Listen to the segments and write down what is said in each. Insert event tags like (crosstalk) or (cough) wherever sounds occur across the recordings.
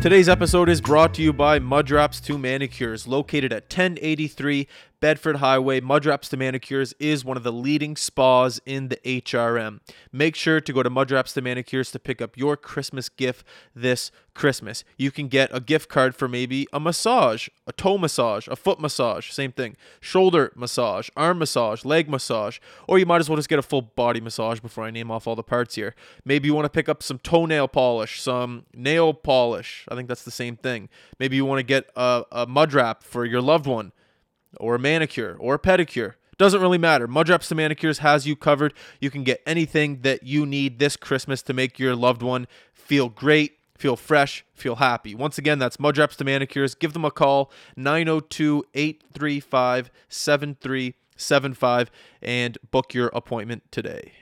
Today's episode is brought to you by Mudraps 2 Manicures, located at 1083 Bedford Highway. Mudraps to Manicures is one of the leading spas in the HRM. Make sure to go to Mudraps to Manicures to pick up your Christmas gift this Christmas. You can get a gift card for maybe a massage, a toe massage, a foot massage, same thing, shoulder massage, arm massage, leg massage, or you might as well just get a full body massage before I name off all the parts here. Maybe you want to pick up some toenail polish, some nail polish. I think that's the same thing. Maybe you want to get a, a mud wrap for your loved one or a manicure or a pedicure. Doesn't really matter. Mudraps to Manicures has you covered. You can get anything that you need this Christmas to make your loved one feel great, feel fresh, feel happy. Once again, that's Mudraps to Manicures. Give them a call 902 835 7375 and book your appointment today.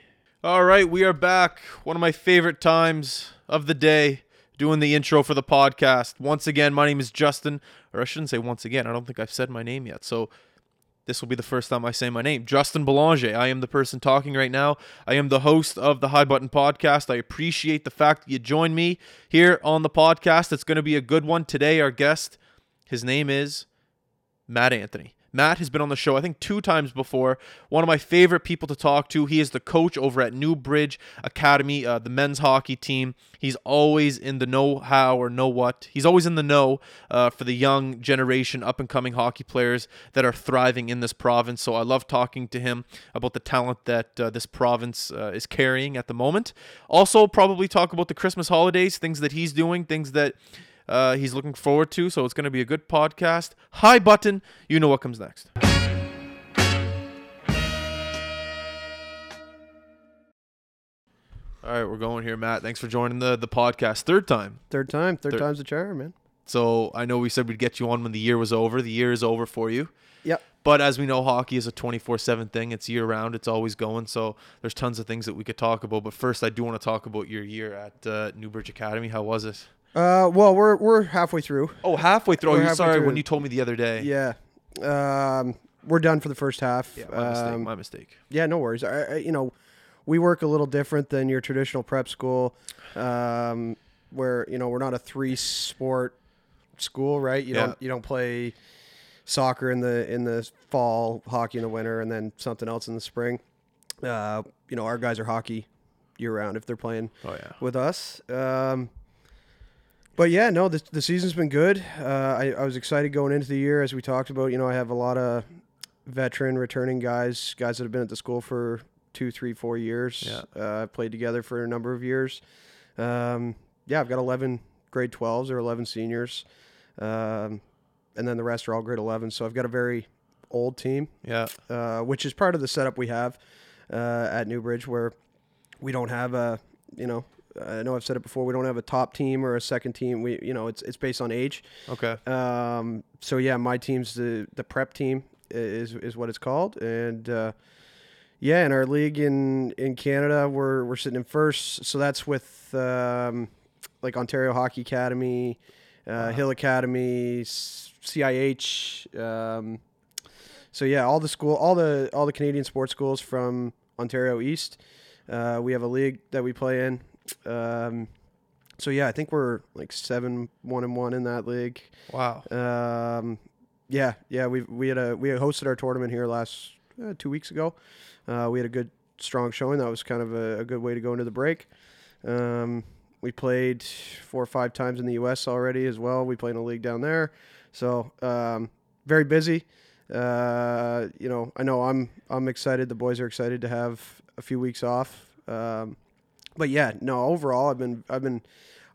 All right, we are back. One of my favorite times of the day doing the intro for the podcast. Once again, my name is Justin, or I shouldn't say once again. I don't think I've said my name yet. So this will be the first time I say my name. Justin Belanger. I am the person talking right now. I am the host of the High Button Podcast. I appreciate the fact that you joined me here on the podcast. It's going to be a good one. Today, our guest, his name is Matt Anthony. Matt has been on the show, I think, two times before. One of my favorite people to talk to. He is the coach over at Newbridge Academy, uh, the men's hockey team. He's always in the know how or know what. He's always in the know uh, for the young generation, up and coming hockey players that are thriving in this province. So I love talking to him about the talent that uh, this province uh, is carrying at the moment. Also, probably talk about the Christmas holidays, things that he's doing, things that uh, he's looking forward to. So it's going to be a good podcast. High button. You know what comes next. All right, we're going here, Matt. Thanks for joining the the podcast. Third time. Third time, third, Third- time's the charm, man. So I know we said we'd get you on when the year was over. The year is over for you. Yep. But as we know, hockey is a 24 7 thing. It's year round, it's always going. So there's tons of things that we could talk about. But first, I do want to talk about your year at uh, Newbridge Academy. How was it? Uh, well, we're we're halfway through. Oh, halfway through. Oh, you're sorry through. when you told me the other day. Yeah. Um, we're done for the first half. Yeah, my mistake. Um, My mistake. yeah, no worries. I, I, you know, we work a little different than your traditional prep school, um, where you know we're not a three sport school, right? You Yeah. don't you don't play soccer in the in the fall, hockey in the winter, and then something else in the spring. Uh, you know, our guys are hockey year round if they're playing Oh yeah. with us. Um, but yeah, no, the, the season's been good. Uh, I, I was excited going into the year, as we talked about. You know, I have a lot of veteran returning guys, guys that have been at the school for two, three, four years. Yeah. Uh, I've played together for a number of years. Um, yeah, I've got 11 grade 12s or 11 seniors. Um, and then the rest are all grade 11. So I've got a very old team Yeah. uh, which is part of the setup we have uh, at Newbridge, where we don't have a, you know, I know I've said it before. We don't have a top team or a second team. We, you know, it's it's based on age. Okay. Um, so yeah, my team's the the prep team is is what it's called, and uh, yeah, in our league in in Canada, we're we're sitting in first. So that's with um, like Ontario Hockey Academy, uh, Hill Academy, CIH. Um, so yeah, all the school, all the all the Canadian sports schools from Ontario East. Uh, we have a league that we play in. Um, so yeah, I think we're like seven one and one in that league. Wow. Um, yeah, yeah, we we had a we had hosted our tournament here last uh, two weeks ago. Uh, we had a good strong showing. That was kind of a, a good way to go into the break. Um, we played four or five times in the U.S. already as well. We played in a league down there, so um, very busy. Uh, you know, I know I'm I'm excited. The boys are excited to have a few weeks off. Um, but yeah, no. Overall, I've been I've been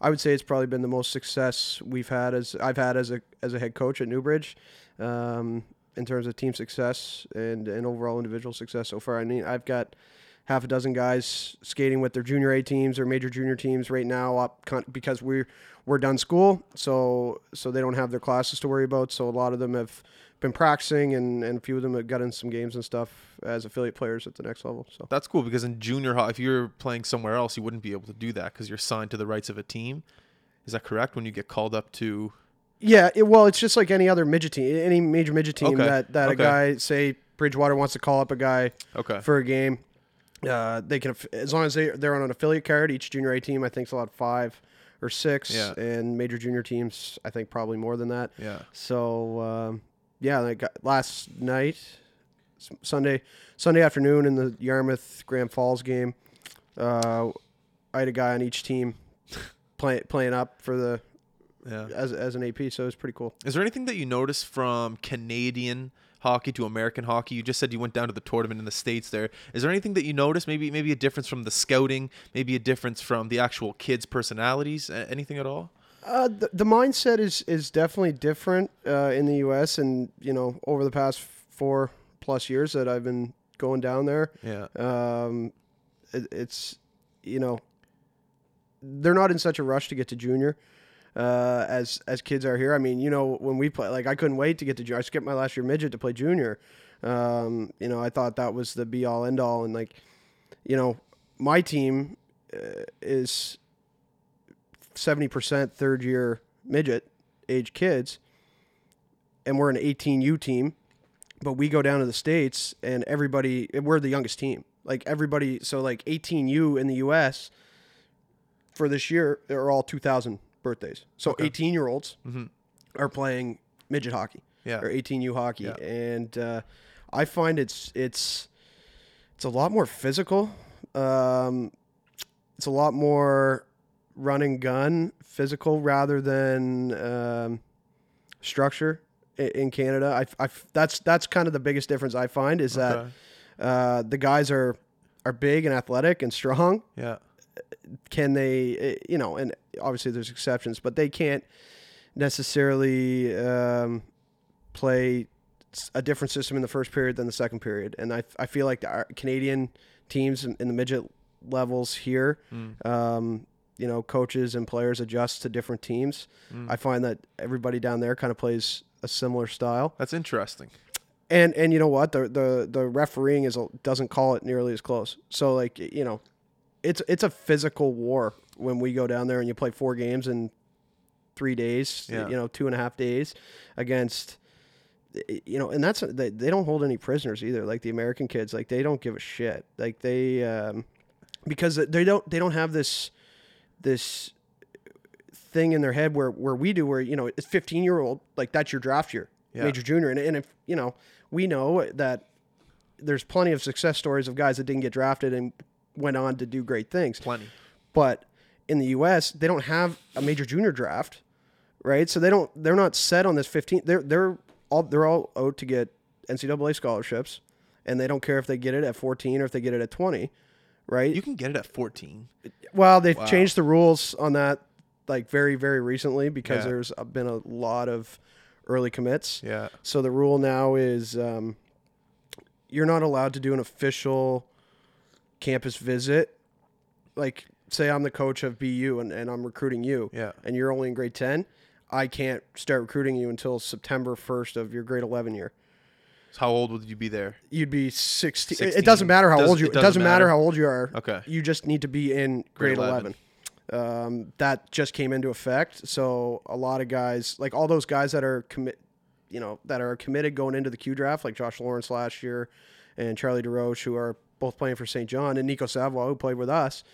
I would say it's probably been the most success we've had as I've had as a as a head coach at Newbridge, um, in terms of team success and and overall individual success so far. I mean, I've got half a dozen guys skating with their junior A teams or major junior teams right now up because we're we're done school, so so they don't have their classes to worry about. So a lot of them have been practicing, and and a few of them have got in some games and stuff as affiliate players at the next level. So That's cool because in junior hockey, if you're playing somewhere else, you wouldn't be able to do that because you're signed to the rights of a team. Is that correct? When you get called up to Yeah, it, well, it's just like any other midget team, any major midget team Okay, that that okay. a guy say Bridgewater wants to call up a guy okay, for a game. Uh, they can, as long as they they're on an affiliate card. Each junior A team, I think, is allowed five or six, Yeah. and major junior teams I think probably more than that. Yeah. So um, yeah, like uh, last night, Sunday Sunday afternoon in the Yarmouth Grand Falls game, uh, I had a guy on each team (laughs) play, playing up for the Yeah. as as an AP, so it was pretty cool. Is there anything that you noticed from Canadian hockey to American hockey? You just said you went down to the tournament in the states. There is there anything that you noticed? Maybe maybe a difference from the scouting, maybe a difference from the actual kids' personalities. Anything at all? Uh, the, the mindset is is definitely different uh, in the U.S. and you know over the past four plus years that I've been going down there. Yeah. Um, it, it's you know they're not in such a rush to get to junior uh, as as kids are here. I mean, you know, when we play, like I couldn't wait to get to junior. I skipped my last year midget to play junior. Um, you know, I thought that was the be all end all, and like, you know, my team uh, is seventy percent third year midget age kids, and we're an eighteen U team but we go down to the states and everybody we're the youngest team like everybody so like 18u in the us for this year are all 2000 birthdays so Okay. 18 year olds Mhm. are playing midget hockey Yeah. or 18u hockey Yeah. and uh, i find it's it's it's a lot more physical um, it's a lot more run and gun physical rather than um, structure i- in Canada. I, I, that's that's kind of the biggest difference I find is that uh, the guys are are big and athletic and strong. Yeah. Can they, eh, you know, and obviously there's exceptions, but they can't necessarily um, play a different system in the first period than the second period. And I, I feel like the Canadian teams in, in the midget levels here, Mm. um, you know, coaches and players adjust to different teams. Mm. I find that everybody down there kind of plays a similar style. That's interesting. And and you know what? The the the refereeing is a, doesn't call it nearly as close. So like you know, it's it's a physical war when we go down there and you play four games in three days. Yeah. You know, two and a half days against. You know, and that's they, they don't hold any prisoners either. Like the American kids, like they don't give a shit. Like they, um, because they don't they don't have this this thing in their head where where we do where you know it's 15 year old like that's your draft year Yeah. major junior and, and if you know we know that there's plenty of success stories of guys that didn't get drafted and went on to do great things Plenty. but in the US they don't have a major junior draft right so they don't they're not set on this 15 they're they're all they're all out to get NCAA scholarships and they don't care if they get it at 14 or if they get it at 20 right You can get it at 14. well, they've Wow. changed the rules on that like very very recently because Yeah. there's uh, been a lot of early commits. Yeah. So the rule now is um, you're not allowed to do an official campus visit. Like, say I'm the coach of BU and, and I'm recruiting you, Yeah. and you're only in grade 10. I can't start recruiting you until September 1st of your grade 11 year. How old would you be there? You'd be 16. It doesn't matter how Does- old you. it It doesn't matter how old you are. Okay. You just need to be in grade, Grade 11. Um, that just came into effect. So a lot of guys, like all those guys that are commit, you know, that are committed going into the Q draft, like Josh Lawrence last year, and Charlie DesRoches, who are both playing for St. John, and Nico Savoie, who played with us.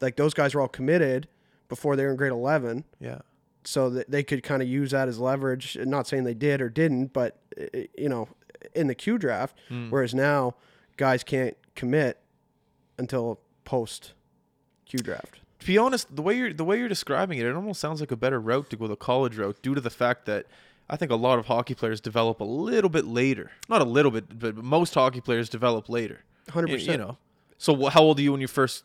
Like those guys were all committed before they were in grade 11 Yeah. so that they could kind of use that as leverage. And Not saying they did or didn't, but i- you know, in the Q draft. Mm. Whereas now, guys can't commit until post Q draft. to be honest, the way you're the way you're describing it, it almost sounds like a better route to go the college route, due to the fact that I think a lot of hockey players develop a little bit later. Not a little bit, but most hockey players develop later. Hundred percent. You, know. So how old are you when you first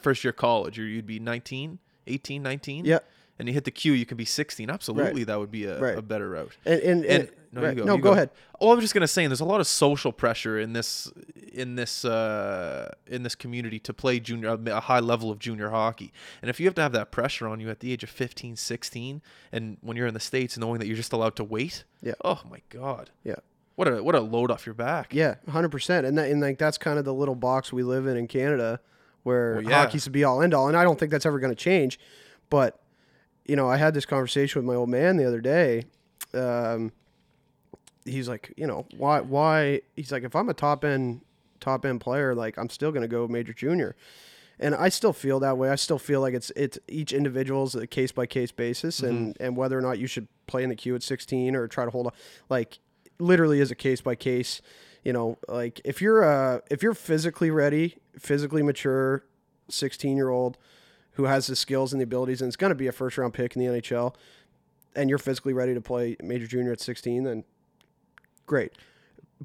first year college? Or you'd be 19, 18, 19? Yeah. And you hit the Q, you can be 16. Absolutely, that would be a, Right. a better route. And and, And and no, you right. go, no, you go, ahead. Oh, I was just gonna say, there's a lot of social pressure in this in this uh, in this community to play junior a high level of junior hockey. And if you have to have that pressure on you at the age of 15, 16, and when you're in the states, knowing that you're just allowed to wait, Yeah. oh my god, Yeah. what a what a load off your back. Yeah, hundred percent. And that, and like that's kind of the little box we live in in Canada, where Well, yeah. hockey's the be all end all. And I don't think that's ever going to change. But you know, I had this conversation with my old man the other day. Um, he's like, you know, why why? He's like, if I'm a top end top end player, like I'm still going to go major junior. and I still feel that way. I still feel like it's it's each individual is a case by case basis, and Mm-hmm. and whether or not you should play in the Q at 16 or try to hold on, like literally is a case by case. You know, like if you're uh if you're physically ready, physically mature, 16 year old who has the skills and the abilities, and it's going to be a first round pick in the NHL, and you're physically ready to play major junior at 16, then great.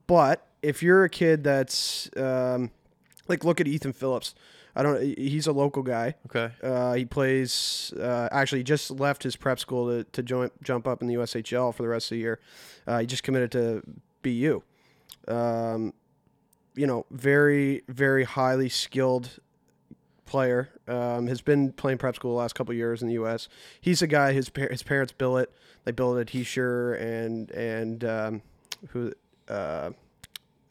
But if you're a kid that's um, like, look at Ethan Phillips. I don't. He's a local guy. Okay. Uh, he plays. Uh, actually, just left his prep school to to join, jump up in the USHL for the rest of the year. Uh, he just committed to BU. Um, you know, very very highly skilled player. Um, has been playing prep school the last couple of years in the U.S. He's a guy. His par- his parents billet. They bill it at Hischier and and um, who uh,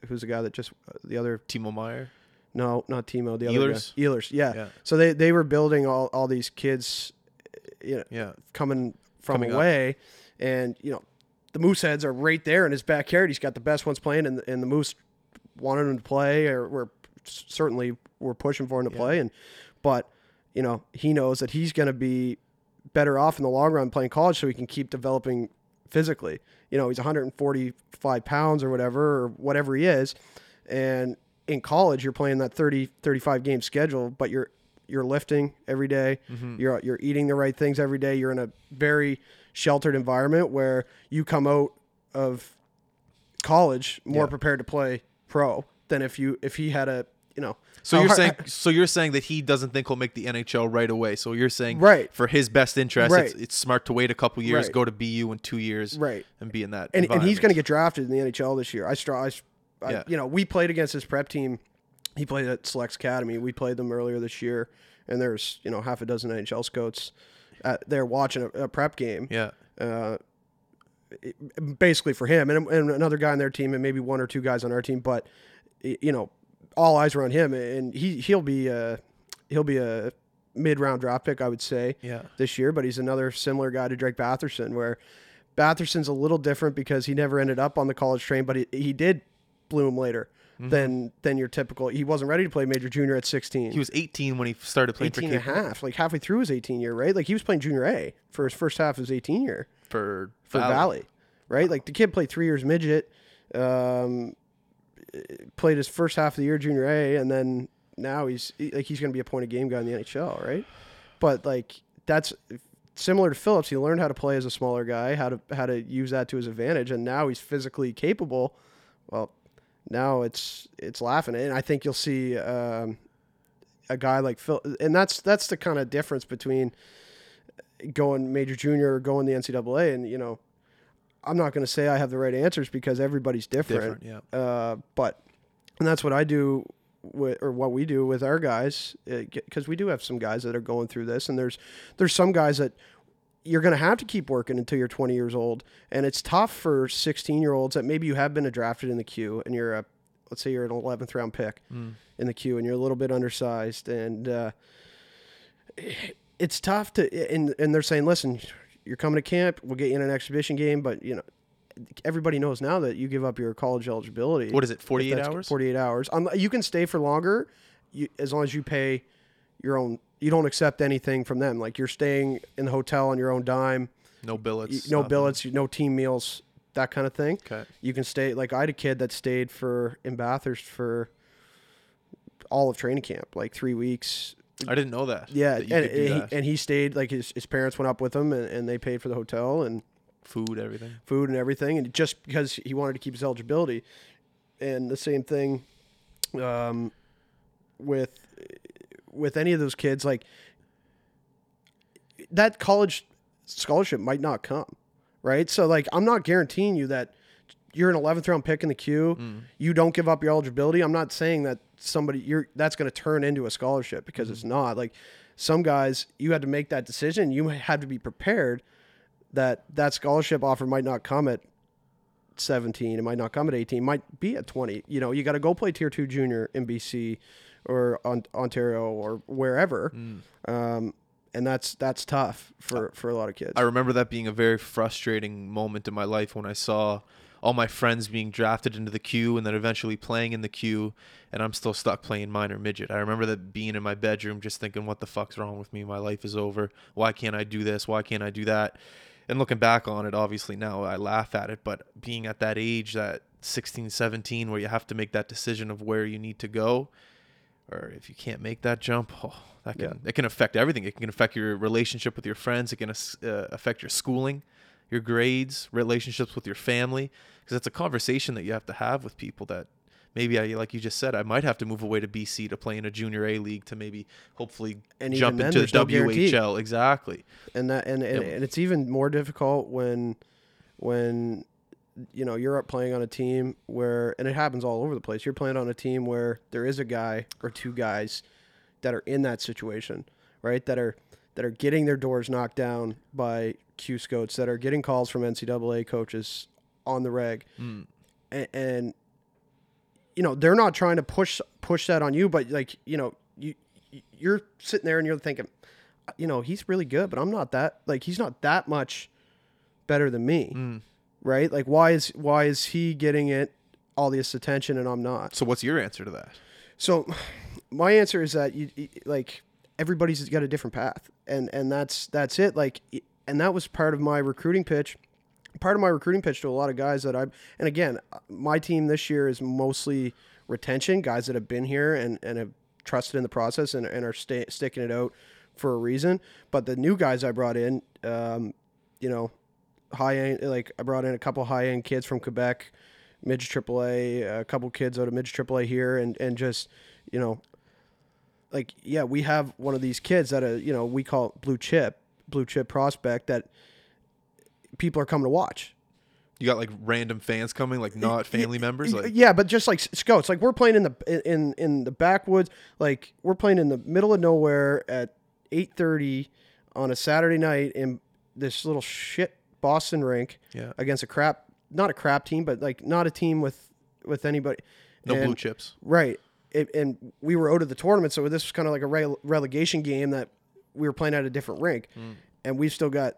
who's the guy that just the other Timo Meier. no not Timo the other Ehlers? guy Ehlers yeah. Yeah. So they they were building all all these kids, you know, Yeah. coming from Coming up. away, and you know, the Mooseheads are right there in his backyard. He's got the best ones playing, and and the Moose wanted him to play, or were certainly were pushing for him to Yeah. play, and but you know he knows that he's going to be better off in the long run playing college, so he can keep developing physically. You know, he's 145 pounds or whatever, or whatever he is, and in college you're playing that 30 35 game schedule, but you're you're lifting every day, Mm-hmm. you're you're eating the right things every day. You're in a very sheltered environment where you come out of college more Yeah. prepared to play pro than if you if he had a you know. So how you're saying so you're saying that he doesn't think he'll make the NHL right away. So you're saying Right. for his best interest, Right. it's, it's smart to wait a couple years, Right. go to BU in two years, right and be in that. and, and he's going to get drafted in the NHL this year. I I, I- Yeah. you know, we played against his prep team. He played at Selects Academy. We played them earlier this year, and there's you know half a dozen NHL scouts at, there watching a, a prep game. Yeah. Uh, basically for him and, and another guy on their team, and maybe one or two guys on our team, but you know, all eyes are on him, and he he'll be a, he'll be a mid round draft pick, I would say Yeah. this year, but he's another similar guy to Drake Batherson, where Batherson's a little different because he never ended up on the college train, but he, he did bloom later than than your typical. He wasn't ready to play major junior at 16. He was 18 when he started playing 18 for and a half, like halfway through his 18 year, right? Like he was playing junior A for his first half of his 18 year for for Valley. Valley, right? Like the kid played three years midget, um, played his first half of the year junior A, and then now he's like he's going to be a point of game guy in the NHL, right? But like that's similar to Phillips. He learned how to play as a smaller guy, how to how to use that to his advantage, and now he's physically capable. Well, now it's it's laughing, and I think you'll see um, a guy like Phil, and that's that's the kind of difference between going major junior or going the NCAA, and you know, I'm not going to say I have the right answers because everybody's different. Different, yeah. Uh, but and that's what I do with, or what we do with our guys, because we do have some guys that are going through this, and there's there's some guys that you're going to have to keep working until you're 20 years old, and it's tough for 16 year olds that maybe you have been drafted in the Q, and you're a let's say you're an 11th round pick Mm. in the Q, and you're a little bit undersized, and uh, it's tough to and and they're saying, listen, you're coming to camp, we'll get you in an exhibition game, but you know. Everybody knows now that you give up your college eligibility. What is it? 48 hours? 48 hours. Um, you can stay for longer you, as long as you pay your own. You don't accept anything from them. Like you're staying in the hotel on your own dime, No billets. you- no nothing. billets, no team meals, that kind of thing. Okay. You can stay. Like I had a kid that stayed for in Bathurst for all of training camp, like three weeks. I didn't know that. Yeah, that and, you could do and, that. he, and he stayed. Like his, his parents went up with him, and, and they paid for the hotel and Food, everything. food and everything, and just because he wanted to keep his eligibility. And the same thing um, with with any of those kids, like that college scholarship might not come, right? So like I'm not guaranteeing you that you're an 11th round pick in the Q, Mm. you don't give up your eligibility. I'm not saying that somebody you're that's going to turn into a scholarship because it's not. Like some guys, you had to make that decision. You had to be prepared that that scholarship offer might not come at 17 it might not come at 18 might be at 20 you know you got to go play tier 2 junior in bc or on, ontario or wherever Mm. um, and that's that's tough for for a lot of kids I remember that being a very frustrating moment in my life when I saw all my friends being drafted into the Q and then eventually playing in the Q and I'm still stuck playing minor midget. I remember that being in my bedroom just thinking what the fuck's wrong with me? My life is over. Why can't I do this? Why can't I do that? And looking back on it obviously now I laugh at it, but being at that age that 16, 17 where you have to make that decision of where you need to go or if you can't make that jump, oh, that can Yeah. it can affect everything. It can affect your relationship with your friends. It can uh, affect your schooling, your grades, relationships with your family, because it's a conversation that you have to have with people that maybe I like you just said I might have to move away to BC to play in a junior A league to maybe hopefully And jump then, into the no guarantee. WHL. Exactly. and that and, and, and it's even more difficult when when you know you're up playing on a team where and it happens all over the place you're playing on a team where there is a guy or two guys that are in that situation right that are that are getting their doors knocked down by Q scouts that are getting calls from NCAA coaches on the reg Mm. and, and you know they're not trying to push push that on you but like you know you you're sitting there and you're thinking you know he's really good but i'm not that like he's not that much better than me Mm. right like why is why is he getting it all this attention and i'm not So what's your answer to that? so (sighs) my answer is that you, you- like everybody's got a different path and and that's that's it like and that was part of my recruiting pitch part of my recruiting pitch to a lot of guys that I've and again my team this year is mostly retention guys that have been here and and have trusted in the process and, and are sta sticking it out for a reason. But the new guys I brought in um, you know high end like I brought in a couple high end kids from Quebec mid AAA, a couple kids out of Midge AAA here, and and just you know, like yeah, we have one of these kids that are you know we call blue chip, blue chip prospect that people are coming to watch. You got like random fans coming, like not family members, like yeah, but just like scouts, like we're playing in the in in the backwoods, like we're playing in the middle of nowhere at eight thirty on a Saturday night in this little shit Boston rink yeah, against a crap, not a crap team, but like not a team with with anybody. no And- blue chips. Right. It, and we were out of the tournament, so this was kind of like a rele- relegation game that we were playing at a different rink, and we've still got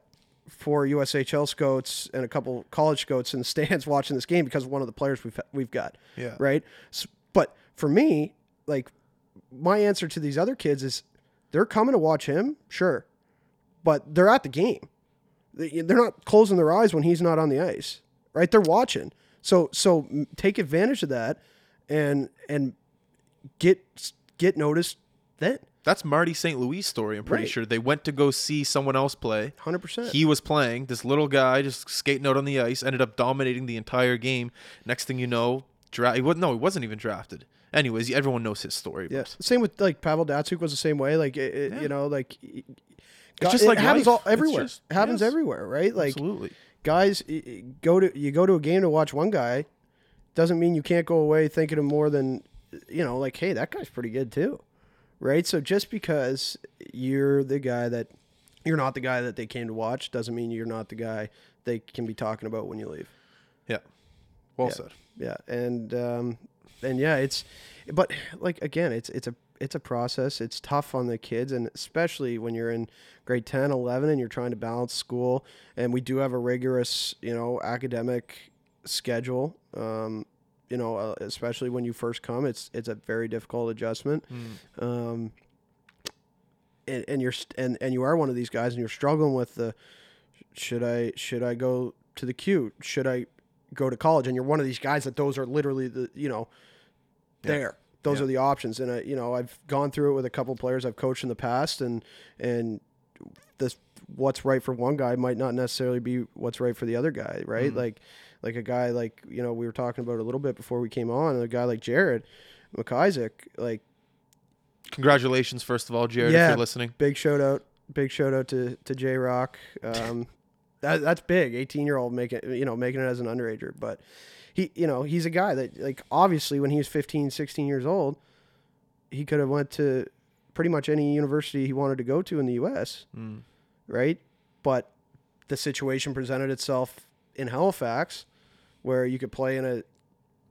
four USHL scouts and a couple college scouts in the stands (laughs) watching this game because of one of the players we've we've got. Yeah. Right. S but for me, like my answer to these other kids is they're coming to watch him, sure, but they're at the game. They- They're not closing their eyes when he's not on the ice, right? They're watching. So so take advantage of that, and and get get noticed then. That's Marty St. Louis' story. I'm pretty Right. sure they went to go see someone else play. Hundred percent. He was playing. This little guy just skating out on the ice ended up dominating the entire game. Next thing you know, dra- he was no, he wasn't even drafted. Anyways, everyone knows his story. Yeah. Same with like Pavel Datsyuk was the same way. Like it, it- Yeah. you know, like it's just it like happens life. all everywhere. just- It happens yes. everywhere, right? Like Absolutely. guys go to you go to a game to watch one guy doesn't mean you can't go away thinking of more than you know like hey that guy's pretty good too right so just because you're the guy that you're not the guy that they came to watch doesn't mean you're not the guy they can be talking about when you leave Yeah. Well Yeah. said. yeah and um and yeah it's but like again it's it's a it's a process it's tough on the kids and especially when you're in grade 10 11 and you're trying to balance school and we do have a rigorous you know academic schedule um you know uh, especially when you first come it's it's a very difficult adjustment Mm. um and, and you're st- and and you are one of these guys and you're struggling with the should I should I go to the Q should I go to college and you're one of these guys that those are literally the you know Yeah. there those Yeah. are the options and I, you know I've gone through it with a couple players I've coached in the past and and this what's right for one guy might not necessarily be what's right for the other guy right Mhm. like like a guy like you know we were talking about a little bit before we came on a guy like Jared McIsaac like Congratulations, first of all, Jared, Yeah. if you're listening. big shout out big shout out to to J Rock um (laughs) that, that's big 18 year old making you know making it as an underager but he you know he's a guy that like obviously when he was 15 16 years old he could have went to pretty much any university he wanted to go to in the US Mm. right but the situation presented itself in Halifax where you could play in a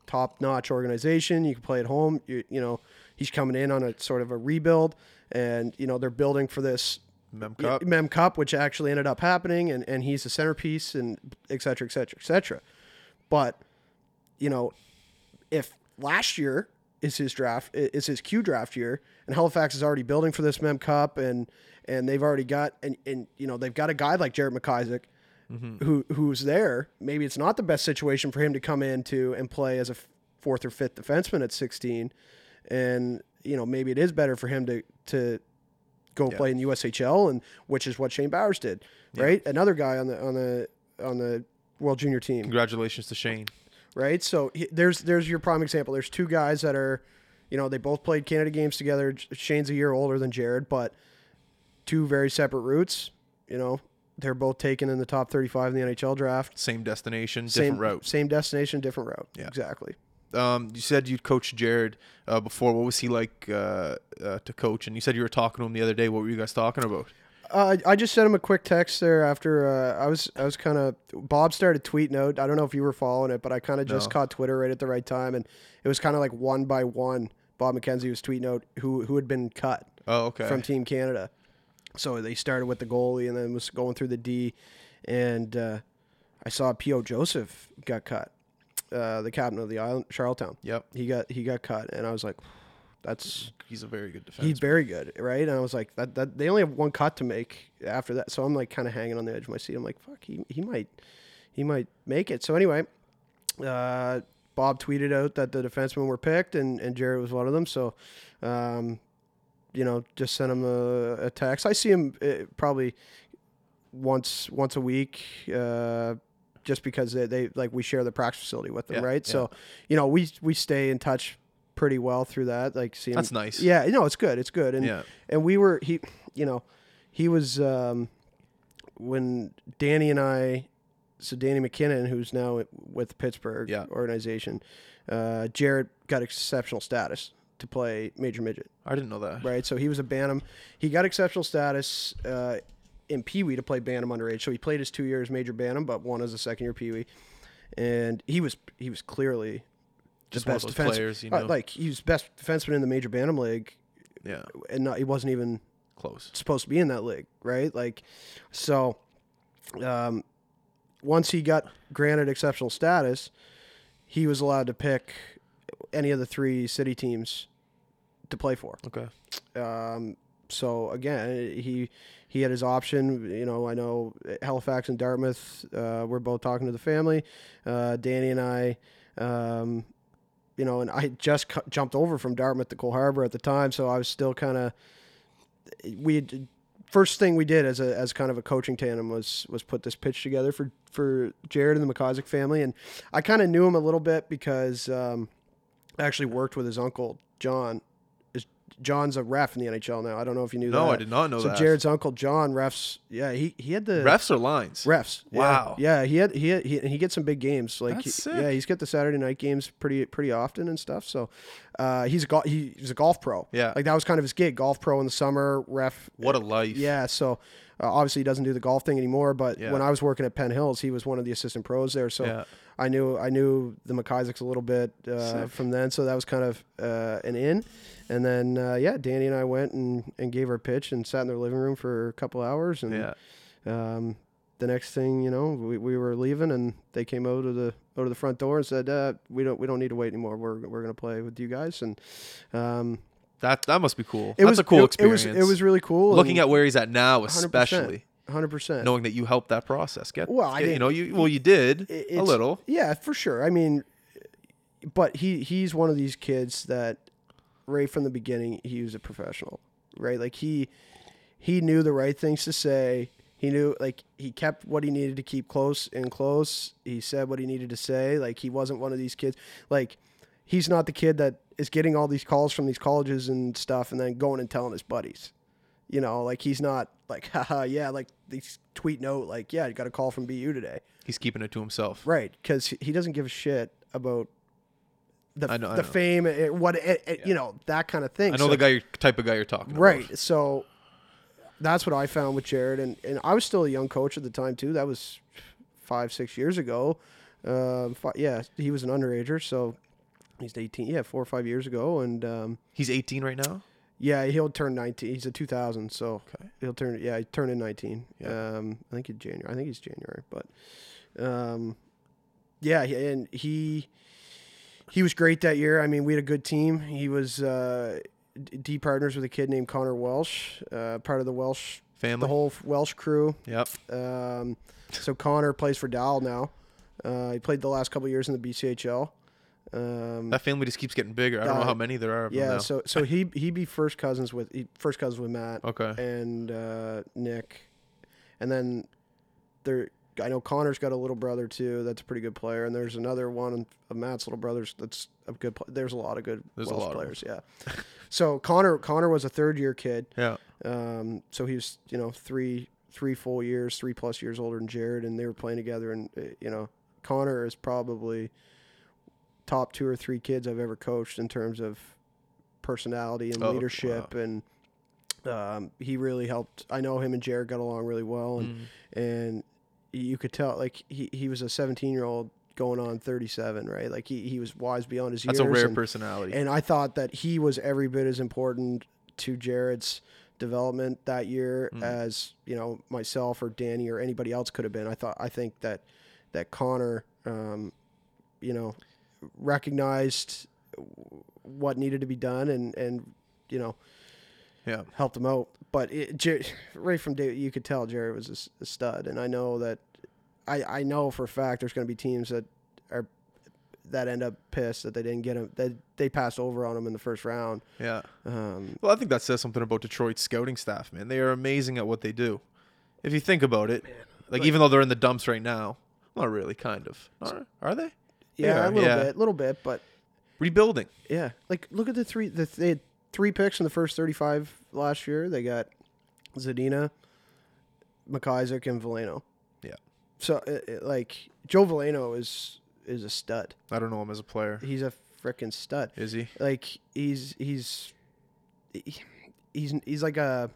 top notch organization you could play at home you, you know he's coming in on a sort of a rebuild and you know they're building for this Mem Cup. Mem Cup, which actually ended up happening, and, and he's the centerpiece, and et cetera, et cetera, et cetera. But you know, if last year is his draft is his Q draft year, and Halifax is already building for this Mem Cup, and and they've already got and and you know they've got a guy like Jared McIsaac. Mm-hmm. Who who's there? Maybe it's not the best situation for him to come into and play as a fourth or fifth defenseman at 16, and you know maybe it is better for him to to go Yeah. play in the USHL, and which is what Shane Bowers did, right? Another guy on the on the on the World Junior team, Congratulations to Shane. right? So he, there's there's your prime example. There's two guys that are, you know, they both played Canada games together. Shane's a year older than Jared, but two very separate routes. You know, they're both taken in the top 35 in the NHL draft. Same destination, Same different route. same destination, different route. Yeah. exactly. Um, you said you'd coached Jared uh, before. What was he like uh, uh, to coach? And you said you were talking to him the other day. What were you guys talking about? Uh, I just sent him a quick text there after uh, I was I was kind of Bob started tweeting out. I don't know if you were following it, but I kind of just No. caught Twitter right at the right time, and it was kind of like one by one. Bob McKenzie was tweeting out who who had been cut. Oh, okay. from Team Canada. So they started with the goalie and then was going through the D, and uh, I saw P.O. Joseph got cut, uh, the captain of the island, Charlottetown. yep. He got he got cut, and I was like, that's He's a very good defense. he's very good, right? And I was like, that that they only have one cut to make after that, so I'm like kind of hanging on the edge of my seat. I'm like, fuck, he he might he might make it. So anyway, uh, Bob tweeted out that the defensemen were picked, and and Jared was one of them. So. Um, you know, just send him a, a text. I see him uh, probably once once a week, uh, just because they, they like we share the practice facility with them, Yeah, right? yeah. So, you know, we we stay in touch pretty well through that. Like, see. That's nice. Yeah, no, it's good. It's good. And Yeah. and we were he, you know, he was um, when Danny and I, so Danny McKinnon, who's now with the Pittsburgh Yeah. organization, uh, Jared got exceptional status to play major midget I didn't know that. right? So he was a Bantam. He got exceptional status uh, in Pee Wee to play Bantam underage. So he played his two years major Bantam, but one as a second year Pee Wee, and he was he was clearly Just one best those defense- players, you uh, know. like he was best defenseman in the major Bantam league, yeah. and not, he wasn't even Close. supposed to be in that league, right? Like, so um, once he got granted exceptional status, he was allowed to pick any of the three city teams to play for. Okay. Um, so again, he he had his option. You know, I know Halifax and Dartmouth. Uh, we're both talking to the family. Uh, Danny and I. Um, you know, and I just cu- jumped over from Dartmouth to Cole Harbor at the time, so I was still kind of. We had, first thing we did as a as kind of a coaching tandem was was put this pitch together for for Jared and the McIsaac family, and I kind of knew him a little bit because um, actually worked with his uncle John. Is John's a ref in the NHL now? I don't know if you knew that. No, I did not know so that. So Jared's uncle John refs. Yeah, he he had the refs or lines. refs. yeah. Wow. Yeah, he had he had, he, he gets some big games. Like he- yeah, he's got the Saturday night games pretty pretty often and stuff. So uh, he's a go- he, he's a golf pro. Yeah. like that was kind of his gig. Golf pro in the summer, ref. What a life. Yeah, so uh, obviously he doesn't do the golf thing anymore. But Yeah. when I was working at Penn Hills, he was one of the assistant pros there. So Yeah. I knew I knew the McIsaacs a little bit uh, from then. So that was kind of uh, an in. And then uh, yeah, Danny and I went and, and gave our pitch and sat in their living room for a couple hours. And Yeah. um, the next thing you know, we, we were leaving, and they came out of the out of the front door and said, uh, "We don't we don't need to wait anymore. We're we're gonna play with you guys." And um, That that must be cool. it That's was a cool it, experience. It was it was really cool. looking at where he's at now, especially hundred percent. knowing that you helped that process. Get Well, I get- you know you well you did a little. Yeah, for sure. I mean, but he he's one of these kids that right from the beginning he was a professional, right? Like he he knew the right things to say. He knew like he kept what he needed to keep close and close. He said what he needed to say. Like he wasn't one of these kids. Like he's not the kid that is getting all these calls from these colleges and stuff and then going and telling his buddies. You know, like he's not like, (laughs) haha, yeah, like these tweet note, like, yeah, I got a call from BU today. He's keeping it to himself. Right, because he doesn't give a shit about the I know- I the know. fame, eh, what eh, eh, you know, that kind of thing. I know So- the guy, type of guy you're talking about. right. So that's what I found with Jared, and and I was still a young coach at the time too. That was five six years ago. Um, fi- yeah, he was an underager, so he's eighteen. Yeah, four or five years ago, and um, He's 18 right now. Yeah, he'll turn nineteen. He's a two thousand, so Okay. he'll turn. Yeah, he turned in nineteen. Yeah. Um, I think he's January. I think he's January, but um, yeah, he- and he he was great that year. I mean, we had a good team. He was uh, d- partners with a kid named Connor Welsh, uh, part of the Welsh, Family. the whole Welsh crew. yep. Um, so Connor plays for Dal now. Uh, he played the last couple years in the BCHL. Um, That family just keeps getting bigger. I don't know Uh, how many there are yeah, so so he he be first cousins with he, first cousins with Matt okay. and uh, Nick, and then there. I know Connor's got a little brother too. That's a pretty good player, and there's another one of Matt's little brothers that's a good. Pl- there's a lot of good There's a Welsh lot of players. Yeah. (laughs) so Connor Connor was a third year kid. Yeah. Um, so he was you know three three full years, three plus years older than Jared, and they were playing together. And uh, you know Connor is probably top two or three kids I've ever coached in terms of personality and Oh, leadership and. Um, he really helped. I know him and Jared got along really well, and Mm. and you could tell like he, he was a 17 year old going on 37 right like he, he was wise beyond his That's years a rare and, personality. and i thought that he was every bit as important to jared's development that year Mm. as you know myself or danny or anybody else could have been i thought i think that that connor um, you know recognized what needed to be done and and you know yeah. helped him out. But it, Jer- right from day, you could tell Jerry was a stud, and I know that I I know for a fact there's going to be teams that are that end up pissed that they didn't get him that they passed over on him in the first round. Yeah. Um, Well, I think that says something about Detroit's scouting staff, man. They are amazing at what they do. If you think about it, like But- even though they're in the dumps right now, not really, kind of. Are, are they? Yeah, Yeah, a little yeah. bit, little bit, but Rebuilding. yeah, like look at the three. The, they had three picks in the first 35 last year. They got Zadina, McIsaac, and Veleno. Yeah. So it, it, like Joe Veleno is is a stud. I don't know him as a player. He's a freaking stud. Is he? like he's he's he- he's he's like a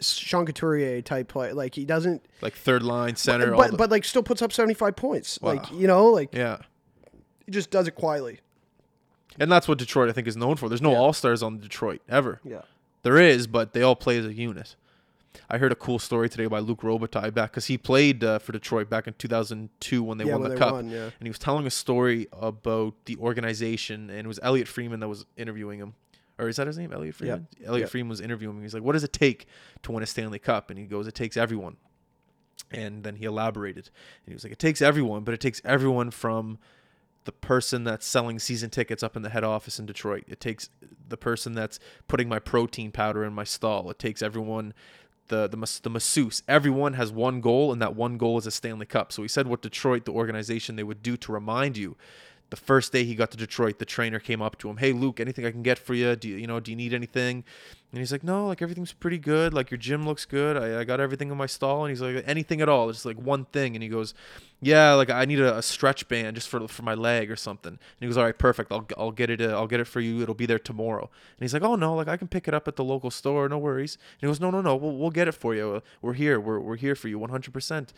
Sean Couturier type play. Like he doesn't, Like third line center. all but the- but like still puts up seventy five points. Like you know, like yeah. He just does it quietly. And that's what Detroit, I think, is known for. There's no Yeah. all stars on Detroit ever. Yeah. There is, but they all play as a unit. I heard a cool story today by Luc Robitaille back because he played uh, for Detroit back in 2002 when they yeah, won when the they cup. won, yeah. and he was telling a story about the organization, and it was Elliotte Friedman that was interviewing him. Or is that his name? Elliotte Friedman? Elliotte Yep. Friedman was interviewing him. He's like, What does it take to win a Stanley Cup? And he goes, It takes everyone. And then he elaborated. And he was like, It takes everyone, but it takes everyone from the person that's selling season tickets up in the head office in Detroit. It takes the person that's putting my protein powder in my stall. It takes everyone the the the masseuse. Everyone has one goal, and that one goal is a Stanley Cup. So he said what Detroit, the organization, they would do to remind you. The first day he got to Detroit, the trainer came up to him, "Hey Luc, anything I can get for you? Do you, you know? Do you need anything?" And he's like, "No, like everything's pretty good. Like your gym looks good. I, I got everything in my stall." And he's like, "Anything at all? Just like one thing." And he goes, "Yeah, like I need a, a stretch band just for for my leg or something." And he goes, "All right, perfect. I'll I'll get it. Uh, I'll get it for you. It'll be there tomorrow." And he's like, "Oh no, like I can pick it up at the local store. No worries." And he goes, "No, no, no. We'll we'll get it for you. We're here. We're we're here for you, 100 percent."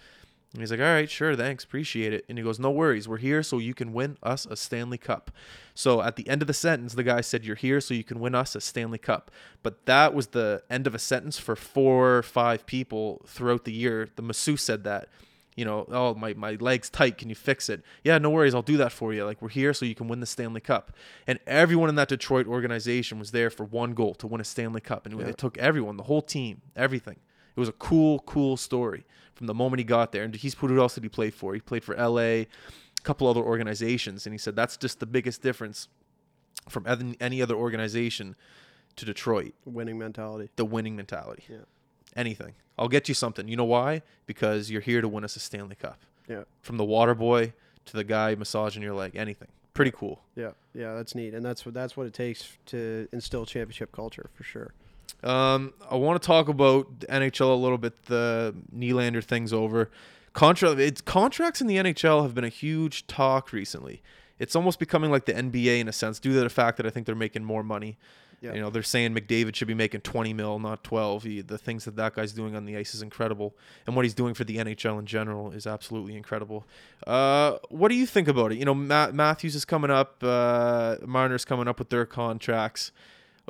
And he's like, all right, sure, thanks, appreciate it. And he goes, no worries, we're here so you can win us a Stanley Cup. So at the end of the sentence, the guy said, you're here so you can win us a Stanley Cup. But that was the end of a sentence for four or five people throughout the year. The masseuse said that. You know, oh, my, my leg's tight. Can you fix it? Yeah, no worries. I'll do that for you. Like, we're here so you can win the Stanley Cup. And everyone in that Detroit organization was there for one goal to win a Stanley Cup. And Yeah. they took everyone, the whole team, everything. It was a cool, cool story from the moment he got there. And he's put who else did he play for? He played for LA, a couple other organizations, and he said that's just the biggest difference from any- any other organization to Detroit. Winning mentality. The winning mentality. Yeah. Anything. I'll get you something. You know why? Because you're here to win us a Stanley Cup. Yeah. From the water boy to the guy massaging your leg. Anything. Pretty cool. Yeah, yeah, that's neat, and that's what that's what it takes to instill championship culture for sure. Um, I want to talk about the NHL a little bit. The Nylander thing's over. Contra, it's contracts in the NHL have been a huge talk recently. It's almost becoming like the NBA in a sense, due to the fact that I think they're making more money. Yeah. You know, they're saying McDavid should be making 20 mil, not 12. He, the things that that guy's doing on the ice is incredible, and what he's doing for the NHL in general is absolutely incredible. Uh, what do you think about it? You know, Matt Matthews is coming up. Uh, Marner's coming up with their contracts.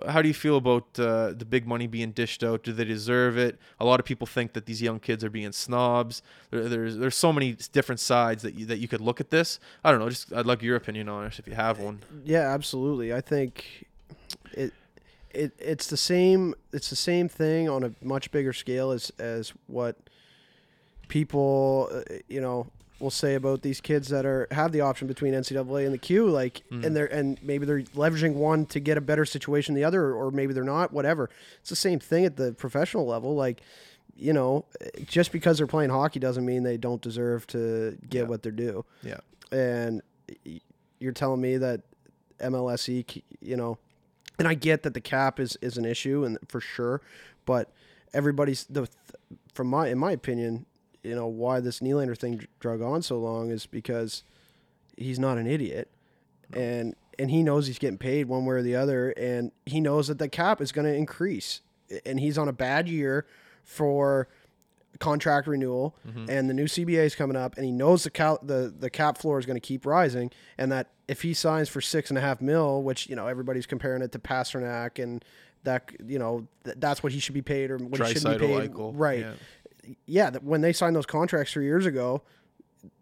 How do you feel about uh, the big money being dished out? Do they deserve it? A lot of people think that these young kids are being snobs. There, there's there's so many different sides that you, that you could look at this. I don't know. Just I'd like your opinion on it if you have one. Yeah, absolutely. I think it it it's the same it's the same thing on a much bigger scale as as what people uh, you know will say about these kids that are have the option between NCAA and the Q like Mhm. and they're and maybe they're leveraging one to get a better situation than the other or maybe they're not whatever it's the same thing at the professional level like you know just because they're playing hockey doesn't mean they don't deserve to get Yeah. what they're due Yeah. and you're telling me that MLSE, you know, and I get that the cap is is an issue and for sure, but everybody's the from my in my opinion, you know, why this Nylander thing drug on so long is because he's not an idiot, and and he knows he's getting paid one way or the other, and he knows that the cap is going to increase, and he's on a bad year for contract renewal mm-hmm. and the new CBA is coming up and he knows the cal- the the cap floor is going to keep rising and that if he signs for six and a half mil which you know everybody's comparing it to Pastrnak and that you know th- that's what he should be paid or what he shouldn't be paid. Eichel, right. yeah. Yeah, when they signed those contracts three years ago,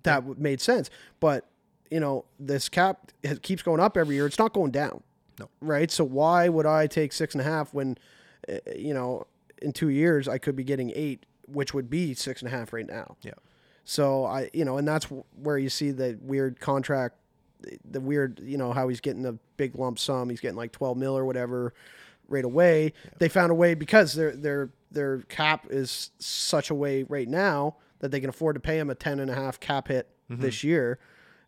that w made sense. But you know, this cap it keeps going up every year. It's not going down. No. Right. So why would I take six and a half when, uh, you know, in two years I could be getting eight, which would be six and a half right now. Yeah. So I, you know, and that's where you see the weird contract, the weird, you know, how he's getting a big lump sum. He's getting like twelve mil or whatever right away. They found a way because their their their cap is such a way right now that they can afford to pay him a ten and a half cap hit Mm-hmm. this year,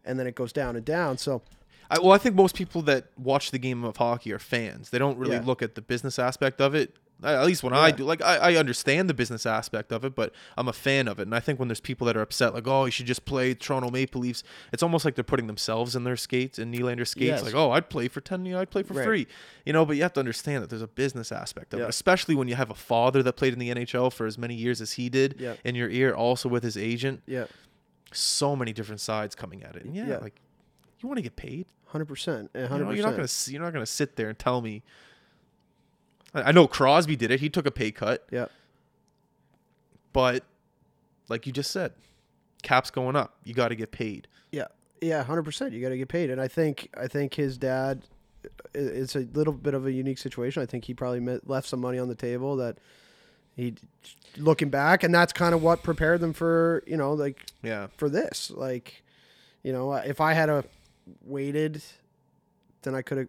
and then it goes down and down. So I, well, I think most people that watch the game of hockey are fans. They don't really Yeah. look at the business aspect of it. At least when I do, like I, I understand the business aspect of it, but I'm a fan of it. And I think when there's people that are upset, like, oh, you should just play Toronto Maple Leafs, it's almost like they're putting themselves in their skates, in Nylander skates. Yes. Like, oh, I'd play for ten, you know, I'd play for Right. free, you know. But you have to understand that there's a business aspect of Yeah. it, especially when you have a father that played in the NHL for as many years as he did Yeah. in your ear, also with his agent. yeah, So many different sides coming at it. And yeah, Yeah. like you want to get paid. hundred percent, hundred know, you're not gonna you're not gonna sit there and tell me. I, know Crosby did it. He took a pay cut, Yeah, but like you just said, cap's going up. You got to get paid. yeah, yeah, hundred percent. You got to get paid, and I think I think his dad. It's a little bit of a unique situation. I think he probably met, left some money on the table that he, looking back, and that's kind of what prepared them for you know like Yeah, for this. Like, you know, if I had a waited, then I could have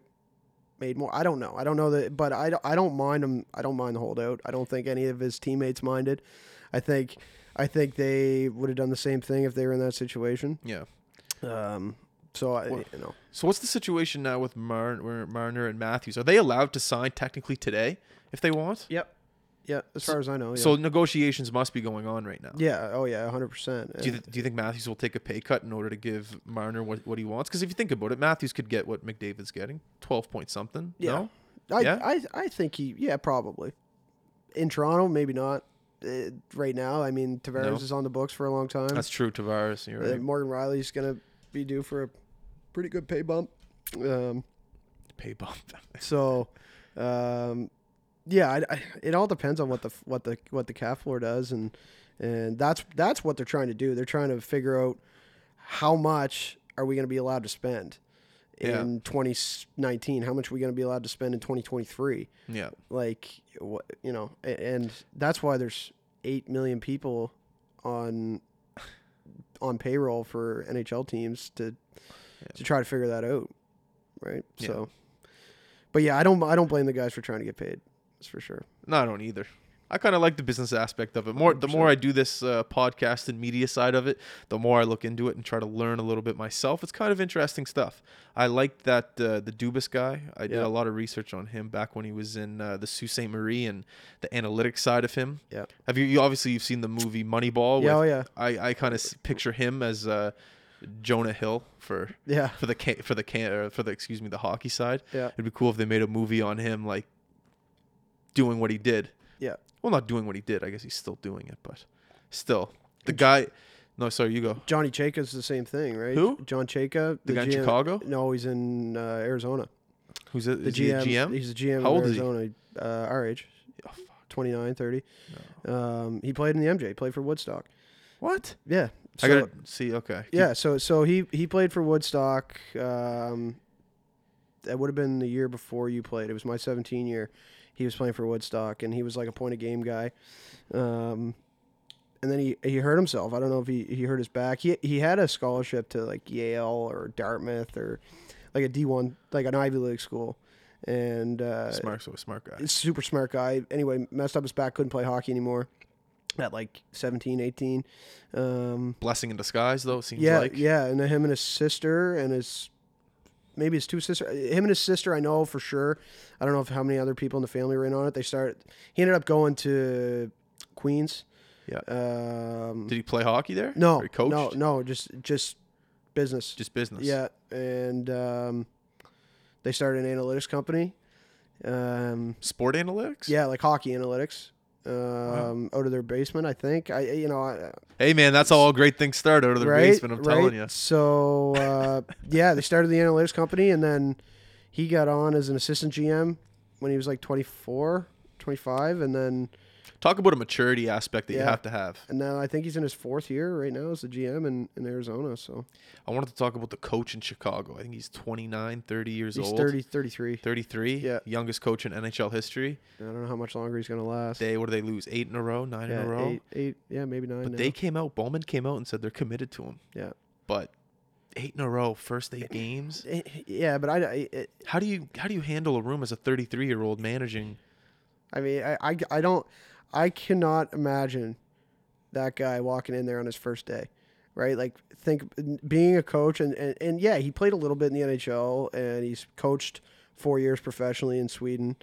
made more. I don't know. I don't know that, but I, don't- I don't mind him. I don't mind the holdout. I don't think any of his teammates minded. I think I think they would have done the same thing if they were in that situation. yeah. Um, so I, Well- you know, So what's the situation now with Mar- Marner and Matthews? Are they allowed to sign technically today if they want? yep, yeah. As far as I know, yeah. So negotiations must be going on right now. yeah, oh yeah, hundred percent. Do you, th- do you think Matthews will take a pay cut in order to give Marner what, what he wants? Because if you think about it, Matthews could get what McDavid's getting, twelve point something. Yeah. No? I, Yeah? I I think he yeah probably in Toronto maybe not uh, right now. I mean Tavares No. is on the books for a long time. that's true. Tavares, you're Uh. Morgan Rielly's gonna be due for a pretty good pay bump. Um, pay bump. (laughs) so, um, yeah, I, I, it all depends on what the what the what the cap floor does, and and that's that's what they're trying to do. They're trying to figure out how much are we going to be allowed to spend Yeah. in 2019? How much are we going to be allowed to spend in 2023? yeah. like what you know and that's why there's 8 million people on on payroll for NHL teams to to try to figure that out right Yeah. so but yeah I don't I don't blame the guys for trying to get paid that's for sure No, I don't either. I kind of like the business aspect of it. More the more I do this uh, podcast and media side of it, the more I look into it and try to learn a little bit myself. It's kind of interesting stuff. I like that uh, the Dubas guy. I did a lot of research on him back when he was in uh, the Sault Ste. Marie and the analytics side of him. Yeah. Have you? You obviously you've seen the movie Moneyball. yeah oh yeah I I kind of picture him as uh, Jonah Hill for yeah for the can, for the can for the excuse me the hockey side. yeah It'd be cool if they made a movie on him, like doing what he did. Yeah. Well, not doing what he did. I guess he's still doing it, but still, the guy. No, sorry, you go. Johnny Chayka's the same thing right Who? John Chayka The guy in Chicago? no he's in uh, Arizona Who's it? The Is he GM. GM? He's the GM How old is he? Arizona. Uh, our age, Oh, fuck. 29, 30. Um, he played in the MJ. Played for Woodstock. What? Yeah. I gotta see. Okay. Yeah, so so he he played for Woodstock. Um, that would have been the year before you played. It was my 17 year. He was playing for Woodstock, and he was like a point of game guy. Um, and then he, he hurt himself. I don't know if he, he hurt his back. He he had a scholarship to like Yale or Dartmouth or like a D one like an Ivy League school, and uh, Smart, so a smart guy. super smart guy. Anyway, messed up his back, couldn't play hockey anymore. At like 17, 18. Um, Blessing in disguise, though. Seems yeah, like. yeah, and then him and his sister and his maybe his two sister, him and his sister, I know for sure. I don't know if how many other people in the family were in on it. They started. He ended up going to Queens. Yeah. Um, Did he play hockey there? no, Or he coached? no, no, just just business. Just business. Yeah, and um, they started an analytics company. Um, Sport analytics. yeah, like hockey analytics. Um, out of their basement, I think. I, you know, I, Hey man, that's all great things start out of the basement. I'm telling you. So uh, (laughs) yeah, they started the analytics company, and then he got on as an assistant GM when he was like 24, 25, and then Talk about a maturity aspect that you have to have. and now I think he's in his fourth year right now as the GM in, in Arizona. So I wanted to talk about the coach in Chicago. I think he's 29, 30 years he's old. 30, 33. 33. Yeah. Youngest coach in NHL history. I don't know how much longer he's gonna last. They what did they lose? Eight in a row, nine yeah, in a row. eight, eight, yeah, maybe nine. But now. they came out. Bowman came out and said they're committed to him. yeah, But eight in a row, first eight games. Eh, yeah, but I, I, it, How do you how do you handle a room as a 33 year old managing? I mean, I, I, I don't, I cannot imagine that guy walking in there on his first day, right? Like, think being a coach, and, and, and yeah, he played a little bit in the NHL, and he's coached four years professionally in Sweden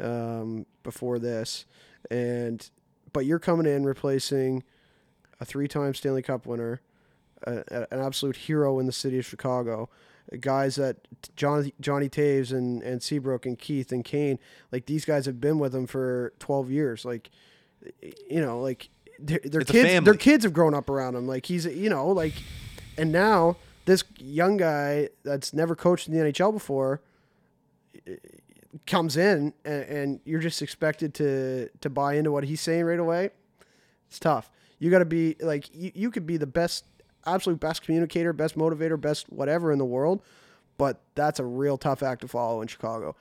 um, before this, and but you're coming in replacing a three-time Stanley Cup winner, a, a- an absolute hero in the city of Chicago. Guys that Johnny Johnny Toews and and Seabrook and Keith and Kane, like these guys have been with him for twelve years. Like, you know, like their, their kids, their kids have grown up around him. Like he's, you know, like, and now this young guy that's never coached in the NHL before eh, comes in, and, and you're just expected to to buy into what he's saying right away. It's tough. You got to be like you, you could be the best, absolute best communicator, best motivator, best whatever in the world, but that's a real tough act to follow in Chicago.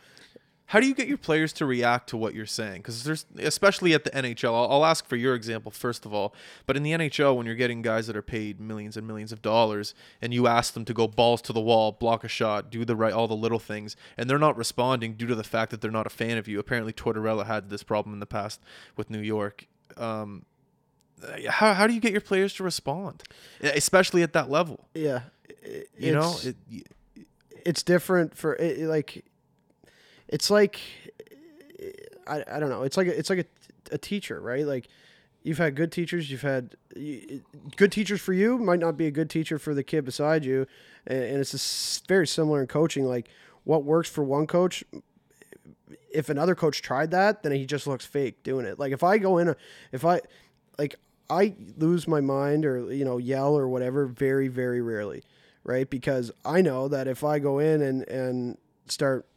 How do you get your players to react to what you're saying? Because there's, especially at the NHL, I'll, I'll ask for your example first of all. But in the NHL, when you're getting guys that are paid millions and millions of dollars, and you ask them to go balls to the wall, block a shot, do the right, all the little things, and they're not responding due to the fact that they're not a fan of you. Apparently, Tortorella had this problem in the past with New York. Um, how, how do you get your players to respond, especially at that level? Yeah, You know, It's- it, it's different for it, it, like it's like I, I don't know. It's like a, it's like a, a teacher right? Like you've had good teachers you've had y- good teachers for you might not be a good teacher for the kid beside you and, and it's very similar in coaching. Like what works for one coach if another coach tried that then he just looks fake doing it. Like if i go in a, if i like i lose my mind or you know yell or whatever very very rarely right? Because i know that if i go in and and start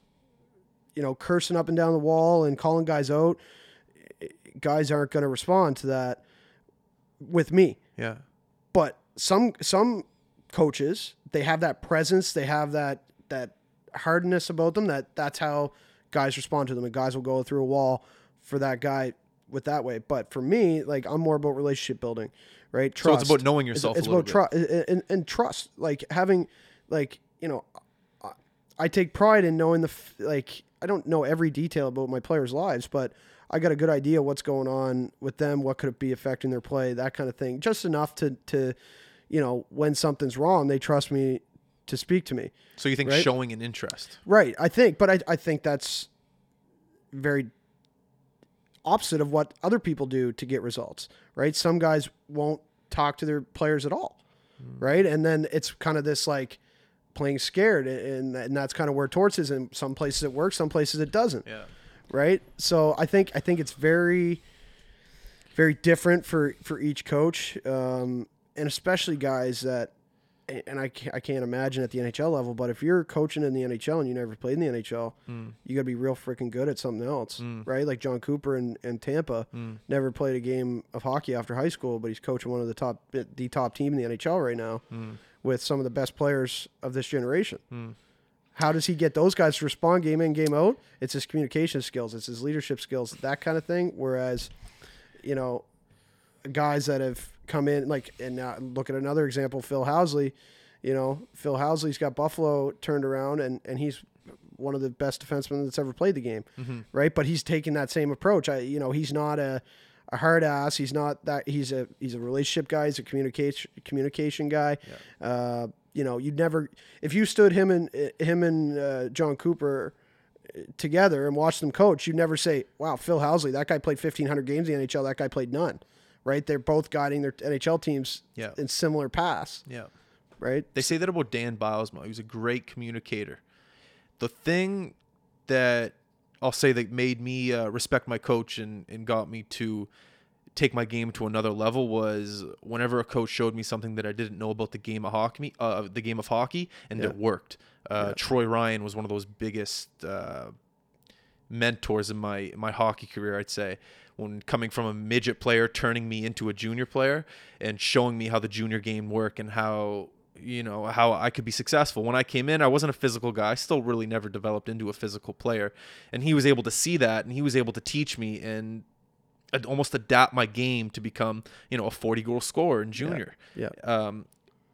you know cursing up and down the wall and calling guys out guys aren't going to respond to that with me. Yeah. but some some coaches they have that presence they have that that hardness about them that that's how guys respond to them. And guys will go through a wall for that guy with that way. But for me like i'm more about relationship building right? So it's about knowing yourself. it's a about trust and, and trust. Like having like you know I, take pride in knowing the f- like i don't know every detail about my players lives but i got a good idea what's going on with them what could it be affecting their play that kind of thing just enough to to you know when something's wrong they trust me to speak to me So you think right? showing an interest? right i think but i, I think that's very opposite of what other people do to get results right some guys won't talk to their players at all hmm. right and then it's kind of this like playing scared and, and that's kind of where torts is in some places it works some places it doesn't Yeah. right so i think i think it's very very different for for each coach um, and especially guys that and I can't, I can't imagine at the NHL level, but if you're coaching in the NHL and you never played in the NHL, Mm. you got to be real freaking good at something else, Mm. right? Like Jon Cooper and, and Tampa Mm. never played a game of hockey after high school, but he's coaching one of the top the top team in the NHL right now Mm. With some of the best players of this generation. Mm. How does he get those guys to respond game in, game out? It's his communication skills, it's his leadership skills, that kind of thing. Whereas, you know, guys that have come in, like, and now look at another example, Phil Housley. You know, Phil Housley's got Buffalo turned around, and and he's one of the best defensemen that's ever played the game, Mhm. right? But he's taking that same approach. I, you know, he's not a a hard ass. He's not that. He's a he's a relationship guy. He's a communication communication guy. Uh, you know, you'd never if you stood him and him and uh, Jon Cooper uh, together and watched them coach, you'd never say, "Wow, Phil Housley, that guy played fifteen hundred games in the NHL. That guy played none." Right? They're both guiding their NHL teams Yeah. in similar paths. Yeah. Right? They say that about Dan Bylsma. He was a great communicator. The thing that I'll say that made me uh, respect my coach and, and got me to take my game to another level was whenever a coach showed me something that I didn't know about the game of hockey, uh, the game of hockey, and Yeah. it worked. Uh, Yeah. Troy Ryan was one of those biggest uh, mentors in my my hockey career, I'd say. When coming from a midget player, turning me into a junior player, and showing me how the junior game worked and how you know how I could be successful. When I came in, I wasn't a physical guy. I still really never developed into a physical player, and he was able to see that, and he was able to teach me and almost adapt my game to become you know a 40 goal scorer in junior. Yeah. Um,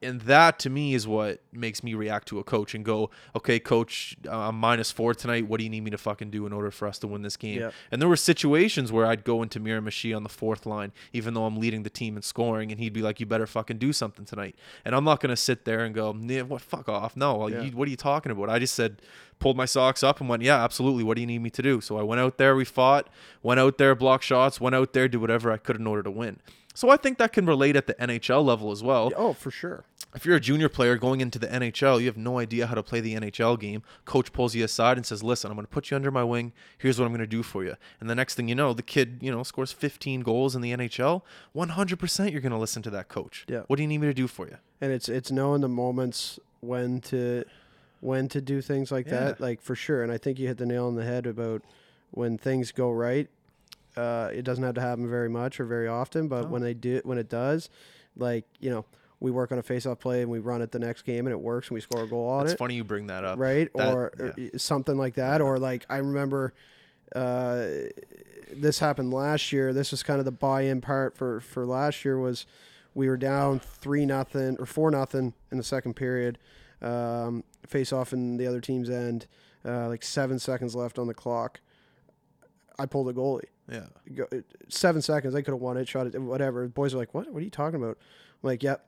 and that to me is what makes me react to a coach and go, okay, coach, uh, I'm minus four tonight. What do you need me to fucking do in order for us to win this game? And there were situations where I'd go into Miramichi on the fourth line, even though I'm leading the team in scoring, and he'd be like, "You better fucking do something tonight." And I'm not gonna sit there and go, "Nah, "What? Fuck off!" No, Yeah. you, what are you talking about? I just said, pulled my socks up and went, "Yeah, absolutely. What do you need me to do?" So I went out there, we fought, went out there, blocked shots, went out there, did whatever I could in order to win. So I think that can relate at the NHL level as well Oh, for sure. If you're a junior player going into the NHL, you have no idea how to play the NHL game. Coach pulls you aside and says, "Listen, I'm going to put you under my wing. Here's what I'm going to do for you." And the next thing you know, the kid, you know, scores 15 goals in the NHL. 100% you're going to listen to that coach. Yeah. What do you need me to do for you? and it's it's knowing the moments when to when to do things like that like for sure and i think you hit the nail on the head about when things go right uh, it doesn't have to happen very much or very often but No. when they do when it does like you know we work on a face-off play and we run it the next game and it works and we score a goal on It's it funny you bring that up. right That- or, or something like that or like i remember uh, this happened last year this was kind of the buy-in part for for last year was we were down three nothing or four nothing in the second period um, face off in the other team's end uh, like seven seconds left on the clock i pulled a goalie Yeah. seven seconds. I could have won it, shot it, whatever. Boys are like, "What? What are you talking about?" I'm like, "Yep,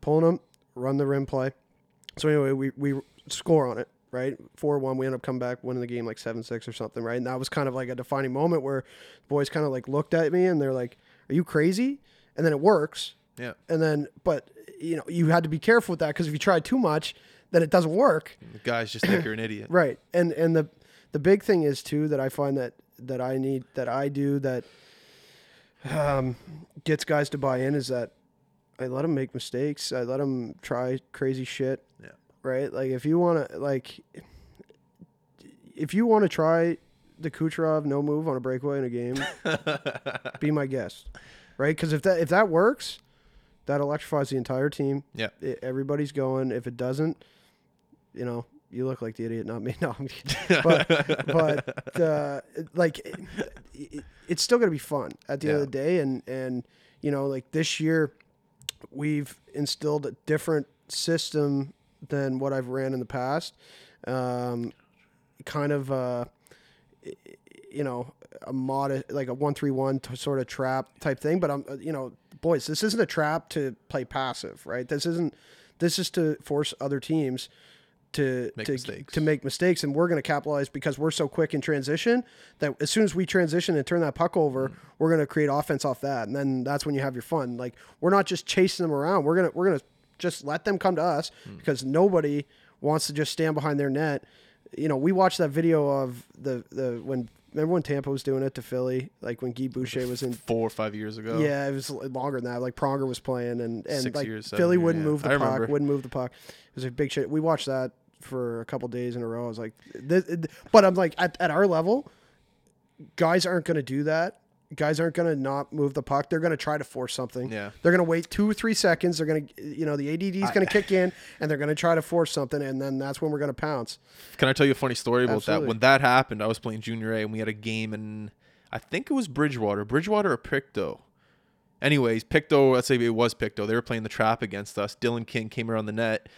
pulling them, run the rim play." So anyway, we we score on it, right? Four one. We end up coming back, winning the game like seven six or something, right? And that was kind of like a defining moment where the boys kind of like looked at me and they're like, "Are you crazy?" And then it works, Yeah. and then but you know you had to be careful with that because if you try too much, then it doesn't work. The guys just think you're an idiot. (coughs) Right. And and the the big thing is too that I find that that I need that I do that um, gets guys to buy in is that I let them make mistakes. I let them try crazy shit. Yeah. Right. Like if you want to like if you want to try the Kucherov no move on a breakaway in a game, (laughs) be my guest. Right. Because if that if that works, that electrifies the entire team. Yeah. I- everybody's going. If it doesn't, you know, you look like the idiot, not me. (laughs) No, I'm but but uh, like it, it- it's still gonna be fun at the end of the day, and and you know, like this year, we've instilled a different system than what I've ran in the past. Um, kind of, uh, you know, a modest like a one three one sort of trap type thing. But I'm, uh, you know, boys, this isn't a trap to play passive, right? This isn't. This is to force other teams to Make to, mistakes. to make mistakes, and we're going to capitalize because we're so quick in transition that as soon as we transition and turn that puck over, Mm. we're going to create offense off that, and then that's when you have your fun. Like we're not just chasing them around; we're gonna we're gonna just let them come to us Mm. because nobody wants to just stand behind their net you know, we watched that video of the the when remember when Tampa was doing it to Philly, like when Guy Boucher was in. Four or five years ago. Yeah, it was longer than that. Like Pronger was playing, and and Six like years, Philly years, wouldn't yeah. move the I puck, remember. wouldn't move the puck. It was a big shit. We watched that for a couple days in a row. I was like, this, but I'm like, at, at our level, guys aren't going to do that. Guys aren't going to not move the puck. They're going to try to force something. Yeah. They're going to wait two or three seconds. They're going to, you know, the ADD is going (laughs) to kick in, and they're going to try to force something, and then that's when we're going to pounce. Can I tell you a funny story about Absolutely. that? When that happened, I was playing junior A and we had a game in I think it was Bridgewater, Bridgewater or Pictou. Anyways, Pictou, let's say it was Pictou. They were playing the trap against us. Dylan King came around the net.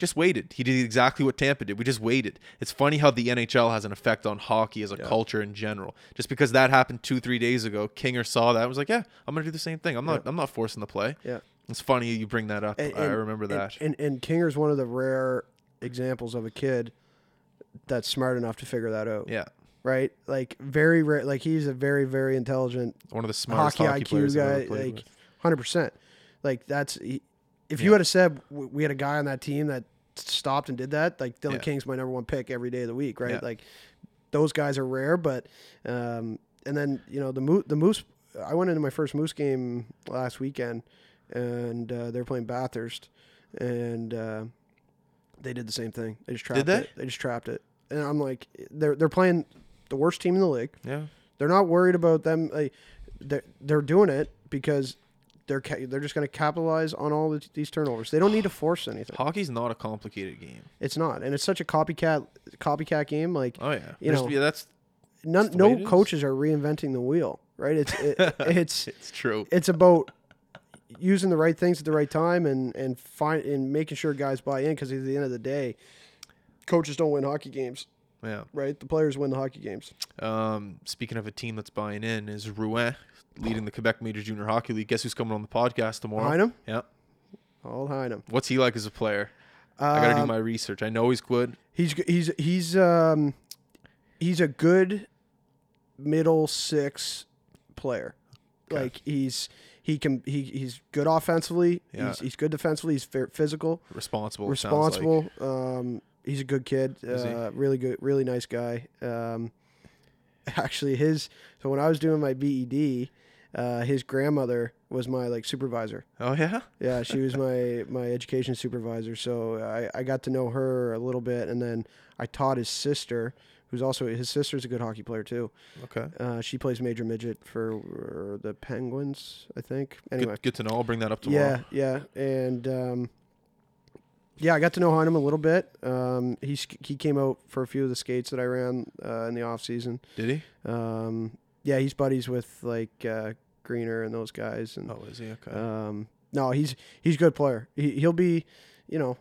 Just waited. He did exactly what Tampa did. We just waited. It's funny how the NHL has an effect on hockey as a culture in general. Just because that happened two, three days ago, Kinger saw that and was like, "Yeah, I'm gonna do the same thing. I'm not. I'm not forcing the play." Yeah. It's funny you bring that up. And- I and- remember that. And, and Kinger's one of the rare examples of a kid that's smart enough to figure that out. yeah, Right? Like very rare. Like he's a very very intelligent one of the smartest hockey, hockey, IQ players I've guy. Like hundred percent. Like that's he- if you had have said we had a guy on that team that stopped and did that, like Dylan Yeah. King's my number one pick every day of the week, right? Yeah. Like those guys are rare, but um, and then you know the moose, the moose. I went into my first moose game last weekend, and uh, they're playing Bathurst, and uh, they did the same thing. They just trapped they? it. They just trapped it, and I'm like, they're they're playing the worst team in the league. Yeah. They're not worried about them. Like, they're they're doing it because they're ca- they're just going to capitalize on all the, these turnovers. They don't need to force anything. Hockey's not a complicated game. It's not, and it's such a copycat copycat game. Like Oh yeah, You There's- know, yeah, that's none, the way it no coaches are reinventing the wheel, right? It's it, (laughs) it's it's true. it's about using the right things at the right time and and find and making sure guys buy in because at the end of the day, coaches don't win hockey games, Yeah. right? The players win the hockey games. Um, speaking of a team that's buying in, is Rouyn leading the Quebec Major Junior Hockey League. Guess who's coming on the podcast tomorrow? Hinam, Yeah. all Hinam. What's he like as a player? I gotta do Um, my research. I know he's good. He's he's he's um he's a good middle six player. Okay. Like he's he can he, he's good offensively. Yeah. He's, he's good defensively. He's fair, physical, Responsible. sounds like. responsible. Um, he's a good kid. Uh, really good, really nice guy. Um, (laughs) actually, his so when I was doing my BED, uh, his grandmother was my like supervisor. Oh yeah. Yeah, she was my my education supervisor, so I, I got to know her a little bit, and then I taught his sister, who's also his sister's a good hockey player too. Okay. Uh, she plays major midget for uh, the Penguins, I think. Anyway, Good, good to know. I'll bring that up tomorrow. yeah, yeah, and um, yeah, I got to know Hinam a little bit. Um, he he came out for a few of the skates that I ran uh, in the off season. Did he? Um, yeah, he's buddies with like uh, Greener and those guys, and Oh, is he? Okay. um, no, he's he's a good player. He he'll be, you know,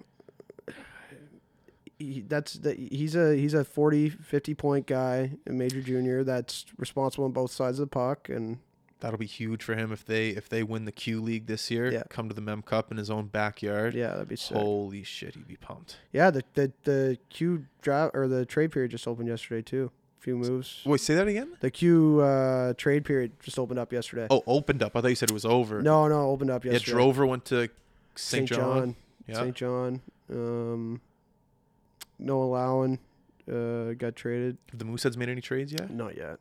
he, that's that he's a he's a 40 50 point guy, a major junior that's responsible on both sides of the puck and That'll be huge for him if they if they win the Q League this year. Yeah. Come to the Mem Cup in his own backyard. yeah, that'd be sick. Holy shit, he'd be pumped. Yeah, the the the Q draft or the trade period just opened yesterday too. Few moves. Wait, say that again. The Q uh, trade period just opened up yesterday. Oh, opened up. I thought you said it was over. no, no, opened up yesterday. Yeah. Drover went to Saint John. Yeah. Saint John. Um, Noah Lowen uh, got traded. Have the Mooseheads made any trades yet? Not yet.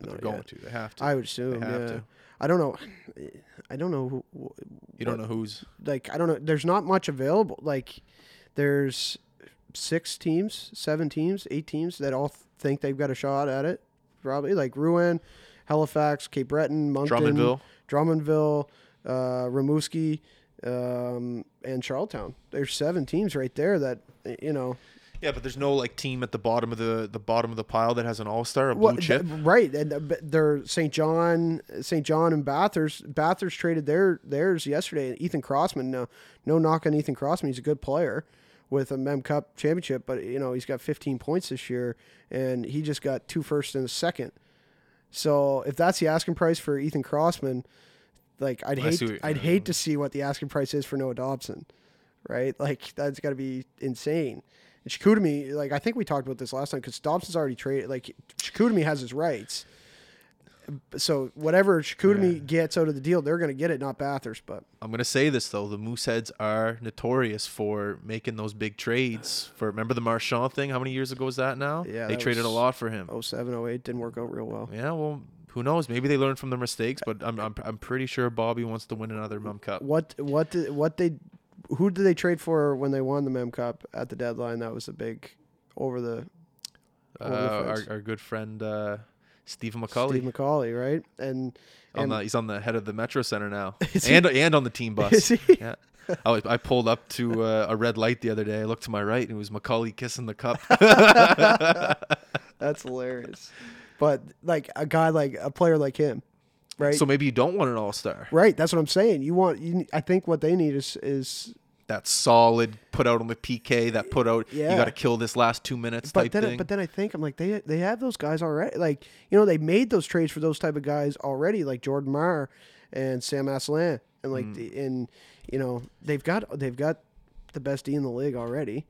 But Not they're going yet. to. They have to. I would assume. they have yeah. to. I don't know. I don't know who. You don't know who's. Like I don't know. There's not much available. Like there's six teams, seven teams, eight teams that all think they've got a shot at it. Probably like Rouyn, Halifax, Cape Breton, Moncton, Drummondville. Drummondville, uh, Rimouski, um, and Charlottetown. There's seven teams right there that you know. Yeah, but there's no like team at the bottom of the the bottom of the pile that has an all star, a blue Well, chip. th- right, and uh, they're Saint John, Saint John, and Bathurst. Bathurst traded their theirs yesterday. Ethan Crossman, no, no knock on Ethan Crossman. He's a good player with a Mem Cup championship, but you know he's got 15 points this year, and he just got two first and a second. So if that's the asking price for Ethan Crossman, like I'd I hate, what- I'd hate to see what the asking price is for Noah Dobson, right? Like that's got to be insane. And Chicoutimi, like I think we talked about this last time because Dobson's already traded. Like Chicoutimi has his rights, So whatever Chicoutimi Yeah. gets out of the deal, they're going to get it, not Bathurst. But I'm gonna say this though: the Mooseheads are notorious for making those big trades. For remember the Marchand thing? How many years ago was that? Now, Yeah, they traded a lot for him. 07, 08 didn't work out real well. Yeah, well, who knows? Maybe they learned from their mistakes, but I'm I'm, I'm pretty sure Bobby wants to win another Mem Cup. What what did, what they who did they trade for when they won the Mem Cup at the deadline? That was a big over the Uh, the our, our good friend uh, Stephen McCauley. Steve McCauley, right? And on the, he's on the head of the Metro Center now, (laughs) Is he? and and on the team bus. Yeah. I, I pulled up to uh, a red light the other day. I looked to my right, and it was Macaulay kissing the cup. (laughs) that's hilarious. But like a guy like a player like him, right? So maybe you don't want an all star. right. That's what I'm saying. You want you. I think what they need is is. That solid, put out on the PK. That put out. You got to kill this last two minutes But type then, thing. but then I think I'm like they they have those guys already. Like you know they made those trades for those type of guys already, like Jordan Marr and Sam Asselin, and Mm. like the, and you know they've got they've got the best D in the league already.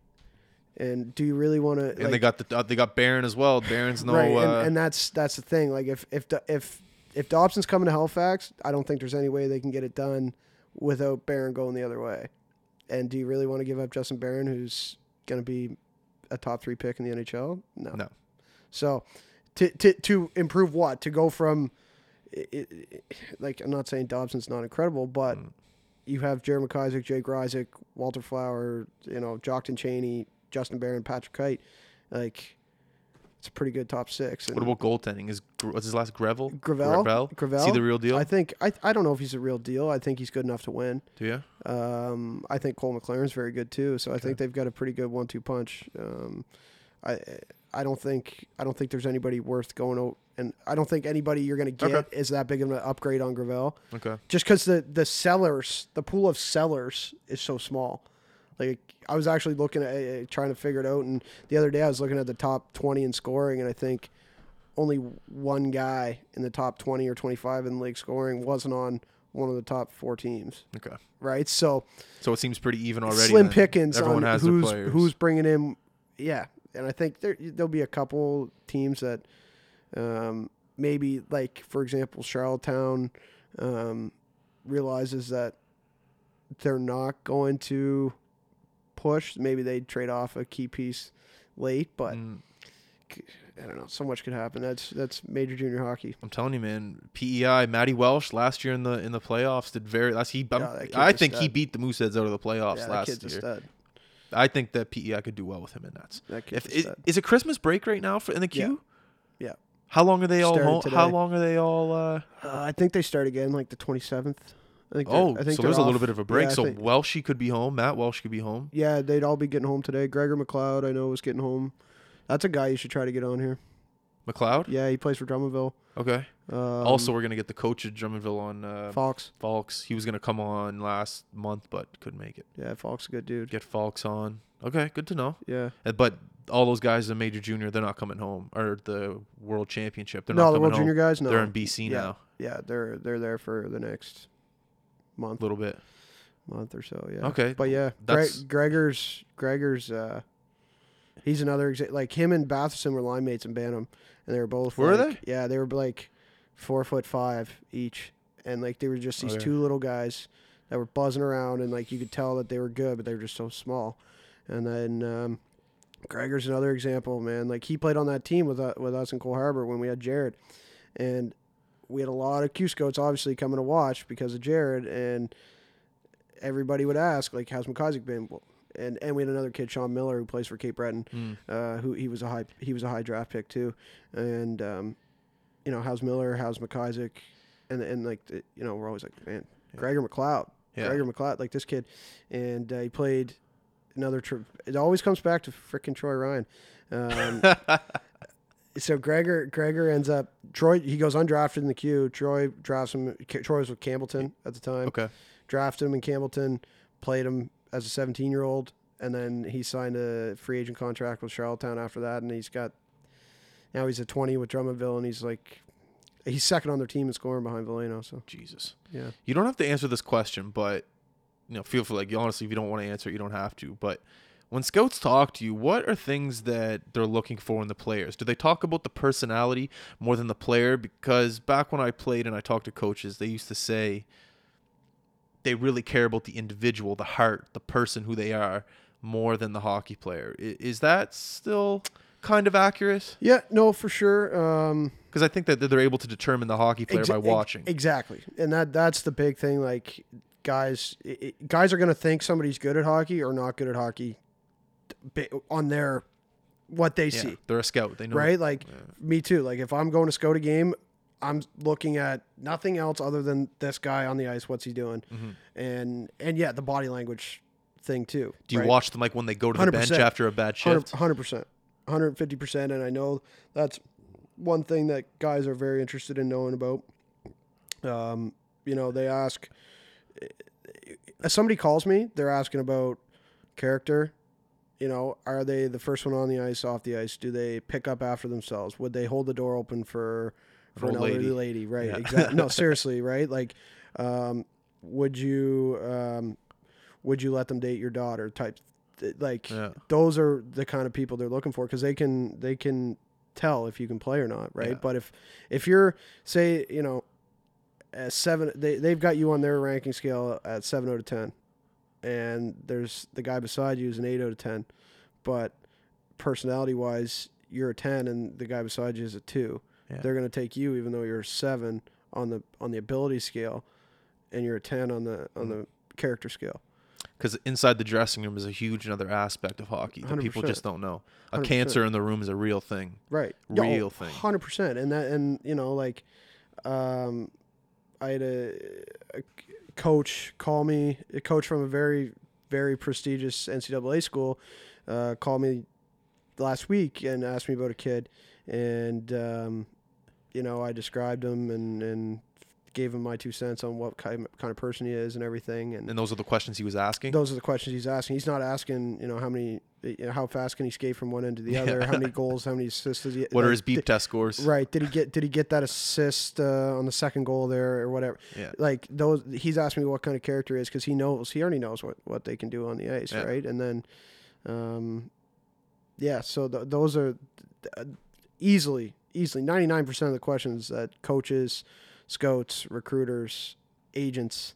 And do you really want to? and they got the uh, they got Barron as well. Barron's no. right, uh, and, and that's that's the thing. Like if if if if Dobson's coming to Halifax, I don't think there's any way they can get it done without Barron going the other way. And do you really want to give up Justin Barron, who's going to be a top three pick in the NHL? No. No. So to to to improve what to go from, i i i- like I'm not saying Dobson's not incredible, but Mm. you have Jeremy McIsaac, Jake Ryczek, Walter Flower, you know, Jocktan Chainey, Justin Barron, Patrick Kite, like. It's a pretty good top six. And what about goaltending? Is what's his last Gravel? Gravel? Gravel. Gravel? Is he the real deal? I think I I don't know if he's a real deal. I think he's good enough to win. Do you? Um, I think Cole McLaren's very good too. So I think they've got a pretty good one-two punch. Um, I I don't think I don't think there's anybody worth going out, and I don't think anybody you're going to get Okay. is that big of an upgrade on Gravel. Okay. Just because the the sellers, the pool of sellers is so small. Like I was actually looking at uh, trying to figure it out, and the other day I was looking at the top 20 in scoring, and I think only one guy in the top 20 or 25 in league scoring wasn't on one of the top four teams. Okay. Right, so So it seems pretty even already. slim then. pickings Everyone on has their who's players. who's bringing in. Yeah, and I think there there'll be a couple teams that um, maybe like for example Charlottetown um, realizes that they're not going to push. Maybe they trade off a key piece late, but Mm, I don't know. So much could happen. That's that's major junior hockey. I'm telling you, man. PEI, Matty Welsh last year in the in the playoffs did very. Last he, Yeah, I think he beat the Mooseheads out of the playoffs yeah, last year. I think that PEI could do well with him in that. That If is, is it Christmas break right now for in the Q? Yeah. How long are they all Started home? today. How long are they all? Uh, Uh, I think they start again like the twenty seventh. I think. oh, I think so there's a little bit of a break. Yeah, so think- Welshie could be home. Matt Welsh could be home. Yeah, they'd all be getting home today. Gregor McLeod, I know, was getting home. That's a guy you should try to get on here. McLeod. Yeah, he plays for Drummondville. Okay. Um, also, we're gonna get the coach of Drummondville on uh, Fox. Falks. He was gonna come on last month, but couldn't make it. Yeah, Fox, a good dude. Get Fox on. Okay, good to know. Yeah. But all those guys in major junior, they're not coming home, or the world championship. They're no, not the World home. Junior guys. No, They're in BC Yeah. now, yeah, they're they're there for the next month, a little bit. month or so. Yeah. Okay, But yeah, That's- Greg, Gregor's Gregor's. Uh, he's another exa- like him and Batherson were line mates in Bantam, and they were both. Were like, Yeah, they were like four foot five each, and like they were just these two little guys that were buzzing around, and like you could tell that they were good, but they were just so small. And then um, Gregor's another example, man. Like he played on that team with uh, with us in Cole Harbor when we had Jared, and we had a lot of Q scouts obviously coming to watch because of Jared, and everybody would ask like, "How's McIsaac been?" And and we had another kid, Sean Miller, who plays for Cape Breton, Mm. uh, who he was a high he was a high draft pick too, and um, you know how's Miller, how's McIsaac, and and like the, you know we're always like man, Yeah. Gregor McLeod, Yeah. Gregor McLeod, like this kid, and uh, he played another. Tri- it always comes back to freaking Troy Ryan. Um, (laughs) so Gregor Gregor ends up Troy. He goes undrafted in the Q. Troy drafts him. Troy was with Campbellton at the time. okay. Drafted him in Campbellton. Played him as a 17 year old, and then he signed a free agent contract with Charlottetown after that. And he's got now he's a 20 with Drummondville, and he's like he's second on their team in scoring behind Veleno. So Jesus. yeah, You don't have to answer this question, but you know, feel free. Like honestly, if you don't want to answer, it, you don't have to. But when scouts talk to you, what are things that they're looking for in the players? Do they talk about the personality more than the player? Because back when I played and I talked to coaches, they used to say they really care about the individual, the heart, the person who they are more than the hockey player. Is that still kind of accurate? Yeah, no, for sure. Um, Because I think that they're able to determine the hockey player Exa- by watching. Exactly, and that that's the big thing. Like guys, i i guys are gonna think somebody's good at hockey or not good at hockey, on their what they yeah, see, they're a scout. They know. right? Like me too. Like if I'm going to scout a game, I'm looking at nothing else other than this guy on the ice. What's he doing? And and yeah, the body language thing too. Mm-hmm. Do you right? watch them like when they go to the bench 100%. after a bad shift? Hundred percent, hundred fifty percent, and I know that's one thing that guys are very interested in knowing about. Um, you know, they ask if somebody calls me, they're asking about character. You know, are they the first one on the ice, off the ice? Do they pick up after themselves? Would they hold the door open for for An an elderly lady. lady? Right. Yeah. Exactly. No, (laughs) seriously. Right. Like, um, would you um, would you let them date your daughter? Type like Yeah. those are the kind of people they're looking for because they can they can tell if you can play or not, right? Yeah. But if if you're say you know seven, they they've got you on their ranking scale at seven out of ten, and there's the guy beside you is an eight out of ten, but personality wise you're a ten and the guy beside you is a two. Yeah. They're gonna take you even though you're a seven on the on the ability scale, and you're a ten on the on Mm. the character scale. because inside the dressing room is a huge another aspect of hockey that people 100%. just don't know. A 100%. cancer in the room is a real thing. right Real thing. hundred percent and that and you know like um i had a, a coach call me a coach from a very very prestigious ncaa school uh called me last week and asked me about a kid. And um you know i described him and and gave him my two cents on what kind of person he is and everything and And those are the questions he was asking. those are the questions he's asking. He's not asking, you know, how many, you know, how fast can he skate from one end to the other? How many (laughs) goals? How many assists does he? what are his beep did- test scores? Right? Did he get? Did he get that assist uh, on the second goal there or whatever? Yeah. Like those, he's asking me what kind of character he is because he knows he already knows what what they can do on the ice, Yeah. right? And then, um, yeah. So th- those are uh, easily easily ninety nine percent of the questions that coaches, scouts, recruiters, agents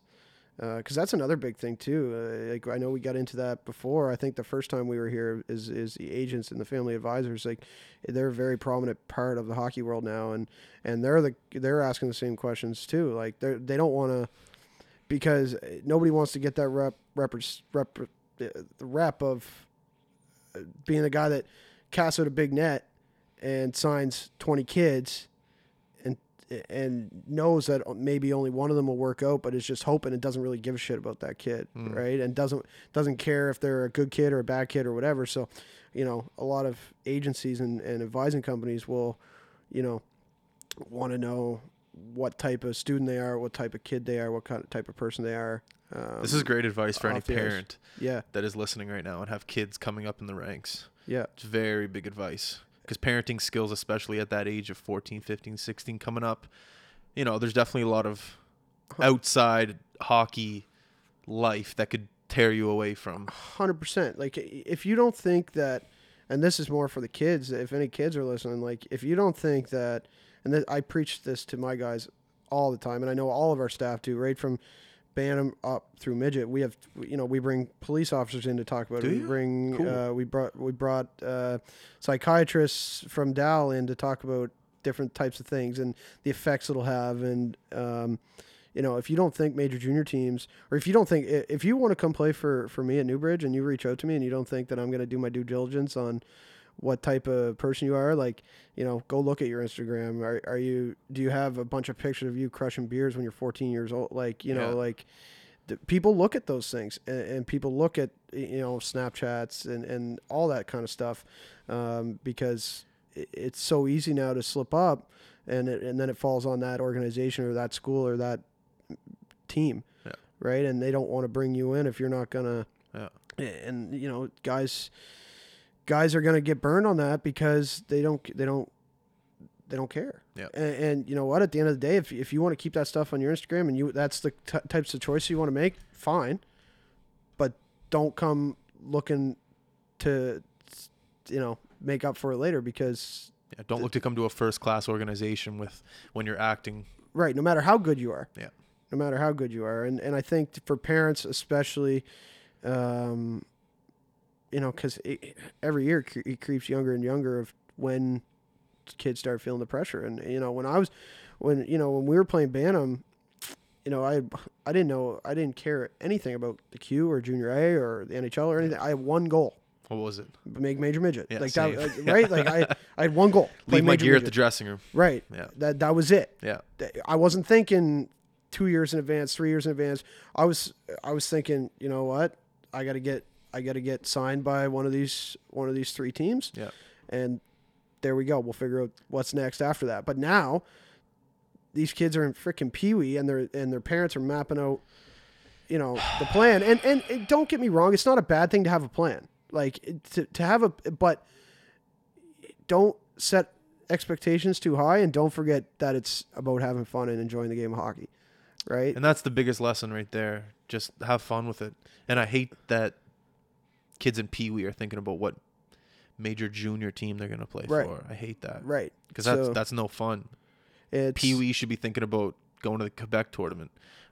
because that's another big thing too. Uh, like I know we got into that before. I think the first time we were here is is the agents and the family advisors. Like they're a very prominent part of the hockey world now, and and they're the they're asking the same questions too. Like they they don't want to because nobody wants to get that rep rep rep the rep of uh, being the guy that casts out a big net and signs twenty kids and knows that maybe only one of them will work out, but is just hoping and doesn't really give a shit about that kid, Mm. right? And doesn't doesn't care if they're a good kid or a bad kid or whatever. So, you know, a lot of agencies and, and advising companies will, you know, want to know what type of student they are, what type of kid they are, what kind of type of person they are. Um, This is great advice for any off the ice. parent yeah, that is listening right now and have kids coming up in the ranks. yeah, It's very big advice because parenting skills, especially at that age of 14, 15, 16, coming up, you know, there's definitely a lot of outside hockey life that could tear you away from. hundred percent. Like if you don't think that, and this is more for the kids. If any kids are listening, like if you don't think that, and th- I preach this to my guys all the time, and I know all of our staff do, right from Bantam up through midget. We have, you know, we bring police officers in to talk about Do it. We you? bring, Cool. uh, we brought, we brought uh, psychiatrists from Dal in to talk about different types of things and the effects it'll have, and um, you know, if you don't think major junior teams, or if you don't think, i- if you want to come play for for me at Newbridge, and you reach out to me, and you don't think that I'm going to do my due diligence on what type of person you are, like, you know, go look at your Instagram. Are, are you? Do you have a bunch of pictures of you crushing beers when you're 14 years old? Like, you know, Yeah. like. The, people look at those things, and, and people look at you know Snapchats and, and all that kind of stuff, um, because it, it's so easy now to slip up, and it, and then it falls on that organization or that school or that team, Yeah. right? And they don't want to bring you in if you're not gonna. Yeah. And you know, guys, guys are gonna get burned on that because they don't they don't they don't care. Yeah. And, and you know what? At the end of the day, if if you want to keep that stuff on your Instagram and you that's the t- types of choices you want to make, fine. But don't come looking to you know make up for it later because Yeah, don't look to come to a first class organization with when you're acting. right no matter how good you are Yeah. no matter how good you are and and i think for parents especially um you know because every year it creeps younger and younger of when kids start feeling the pressure and you know when i was when you know when we were playing bantam you know i i didn't know i didn't care anything about the q or junior a or the nhl or anything i had one goal What was it? make major midget Yeah, like same. that like, (laughs) right like i i had one goal Leave my gear at the dressing room. right Yeah. that that was it Yeah. I wasn't thinking two years in advance, three years in advance. I was I was thinking, you know what, I got to get I got to get signed by one of these one of these three teams. Yeah. and there we go. We'll figure out what's next after that. But now, these kids are in freaking pee wee, and their and their parents are mapping out, you know, (sighs) the plan. And, and and don't get me wrong, it's not a bad thing to have a plan. Like to to have a but don't set expectations too high and don't forget that it's about having fun and enjoying the game of hockey right And that's the biggest lesson right there. Just have fun with it. And I hate that kids in Pee Wee are thinking about what major junior team they're gonna play Right. for. I hate that right because that's So, that's no fun. Pee Wee should be thinking about going to the Quebec tournament,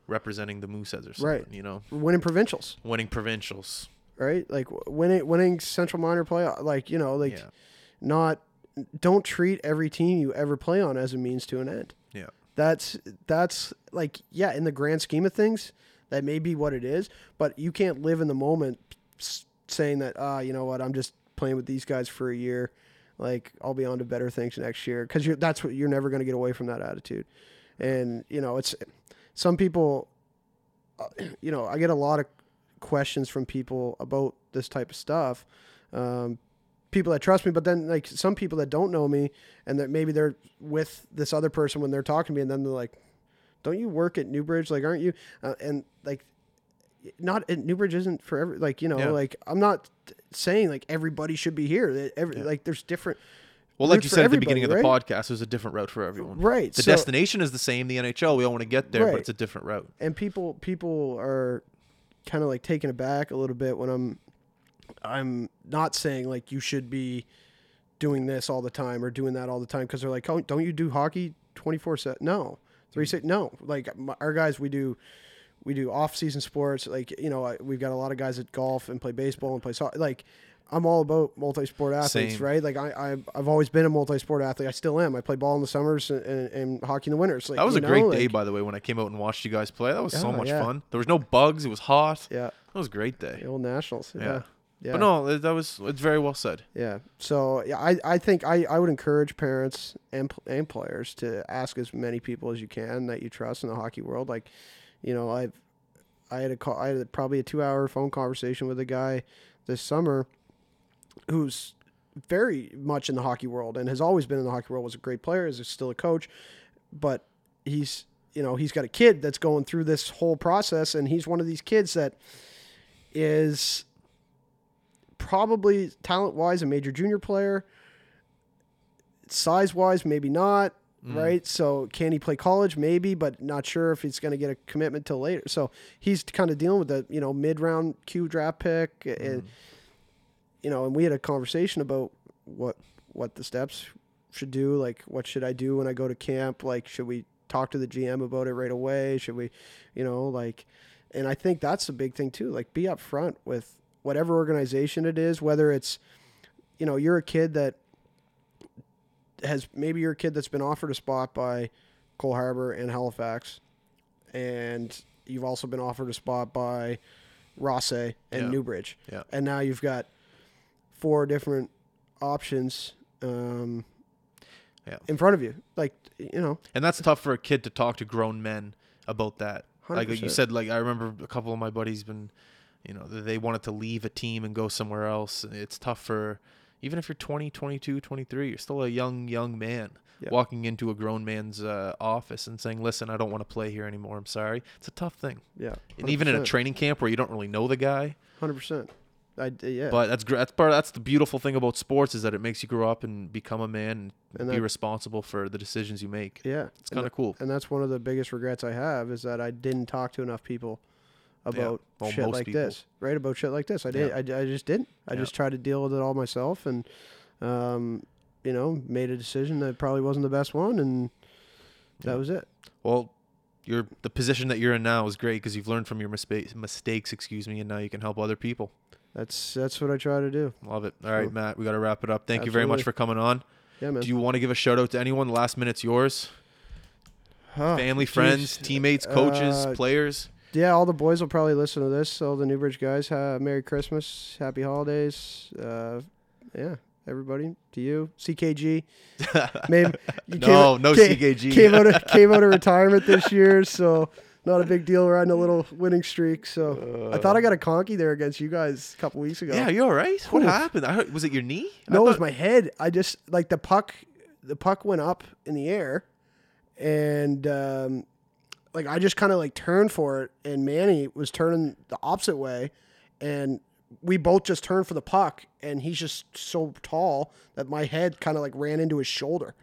representing the Mooseheads or something. Right. You know, winning provincials winning provincials. right like winning winning central minor play uh, like you know like yeah. not don't treat every team you ever play on as a means to an end Yeah. that's that's like yeah in the grand scheme of things that may be what it is but you can't live in the moment saying that ah you know what? I'm just playing with these guys for a year. Like i'll be on to better things next year. Because you're that's what you're never going to get away from that attitude. And you know it's some people uh, (clears throat) you know i get a lot of questions from people about this type of stuff um, people that trust me but then like some people that don't know me and that maybe they're with this other person when they're talking to me and then they're like don't you work at newbridge? Like aren't you? Uh, and like not newbridge isn't for every like you know Yeah. like i'm not saying like everybody should be here that every Yeah. like there's different Well, like you said at the beginning of the everybody, podcast, there's a different route for everyone. right The so- destination is the same, the NHL. We all want to get there, Right. but it's a different route. and people people are kind of like taken aback a little bit when I'm I'm not saying like you should be doing this all the time or doing that all the time because they're like, oh, don't you do hockey 24 7? No, mm-hmm. three six. No, like our guys, we do we do off season sports. Like you know, we've got a lot of guys that golf and play baseball and play soccer. Like I'm all about multi sport athletes, Same. right? Like I, I I've always been a multi sport athlete. I still am. I play ball in the summers and, and, and hockey in the winters. Like that was a know, great day, like- by the way, when I came out and watched you guys play. That was so much yeah. fun. There was no bugs. It was hot. Yeah, That was a great day. the old nationals. Yeah. Yeah, yeah. But no, that was it's very well said. Yeah. So yeah, I, I think I, I would encourage parents and, and players to ask as many people as you can that you trust in the hockey world. Like, you know, I've I had a call, I had probably a two hour phone conversation with a guy this summer who's very much in the hockey world and has always been in the hockey world. Was a great player, is still a coach, but he's you know he's got a kid that's going through this whole process, and he's one of these kids that is probably talent wise a major junior player. Size wise, maybe not. Mm. Right. So can he play college? Maybe, but not sure if he's going to get a commitment till later. So he's kind of dealing with the you know mid round Q draft pick, Mm. and you know, and we had a conversation about what what the steps should do. Like, what should I do when I go to camp? Like, should we talk to the GM about it right away? Should we, you know, like, and I think that's a big thing too. Like, be upfront with whatever organization it is, whether it's, you know, you're a kid that has maybe you're a kid that's been offered a spot by Cole Harbour and Halifax, and you've also been offered a spot by Rothesay and Yeah. Newbridge, Yeah. and now you've got four different options um, Yeah. in front of you. Like you know, And that's tough for a kid to talk to grown men about that. Like you said, like I remember a couple of my buddies been, you know, they wanted to leave a team and go somewhere else. It's tough for even if you're 20, 22, 23, you're still a young young man Yeah. walking into a grown man's uh, office and saying, "Listen, I don't want to play here anymore. I'm sorry." It's a tough thing. yeah, And even in a training camp where you don't really know the guy, hundred percent. I yeah, but that's that's part that's the beautiful thing about sports is that it makes you grow up and become a man and, And be responsible for the decisions you make. yeah, It's kind of cool. and that's one of the biggest regrets I have is that I didn't talk to enough people about well, shit like people. this, right? About shit like this. I did. I, I just didn't. I Yeah. just tried to deal with it all myself, and um, you know, made a decision that probably wasn't the best one, and that Yeah. was it. Well, you're the position that you're in now is great because you've learned from your mistakes, mistakes, excuse me, and now you can help other people. That's that's what I try to do. Love it. All right. Matt, we got to wrap it up. Thank you very much for coming on. Yeah, man. Do you want to give a shout out to anyone? The last minute's yours. Oh, Family, geez. friends, teammates, coaches, Uh, players. Yeah, all the boys will probably listen to this. All the Newbridge guys, ha- Merry Christmas, Happy Holidays. Uh, yeah, everybody. To you, CKG. (laughs) Maybe you no, no came, CKG. came out of (laughs) came out of retirement this year, so not a big deal. Riding a little winning streak. So I thought I got a conky there against you guys a couple weeks ago. Uh, Yeah, you all right? What Oof. happened? Heard, was it your knee? No, it was my head. I just like the puck. The puck went up in the air, and um, like I just kind of like turned for it, and Manny was turning the opposite way, and we both just turned for the puck, and he's just so tall that my head kind of like ran into his shoulder,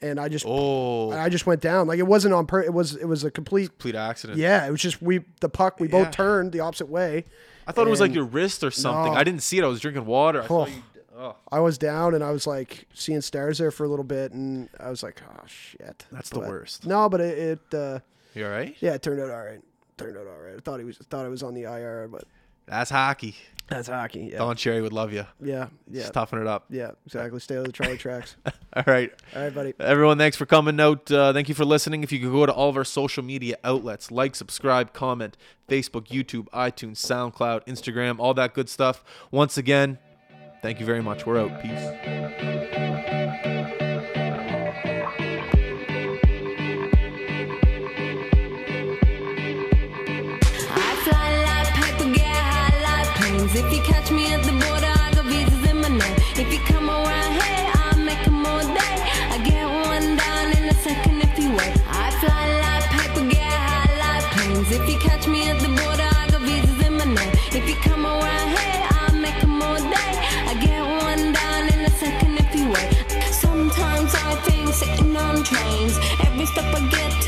and I just Oh, I just went down. Like it wasn't on per. It was it was a complete. complete accident. Yeah, it was just we the puck. We both Yeah. turned the opposite way. I thought it was like your wrist or something. No. I didn't see it. I was drinking water. I Oh. oh, I was down and I was like seeing stars there for a little bit, and I was like, oh shit. that's the worst. No, but it, it uh, You all right? yeah, it turned out all right. Turned out all right. I thought he was thought it was on the IR, but That's hockey. that's hockey. Yeah, Don Cherry would love you. yeah, yeah, Just toughen it up. yeah. Exactly. Stay on the trolley tracks. (laughs) All right. All right, buddy. Everyone, thanks for coming out. Uh, thank you for listening. If you could go to all of our social media outlets, like, subscribe, comment, Facebook, YouTube, iTunes, SoundCloud, Instagram, all that good stuff. Once again, thank you very much. We're out. Peace. Like. If you catch me at the border, I got visas in my name. If you come around here, I'll make 'em all day. I get one down in a second if you wait. I fly like paper, get high like planes. If you catch me at the border, I got visas in my name. If you come around here, I'll make 'em all day. I get one down in a second if you wait. Sometimes I think sitting on trains. Every step I get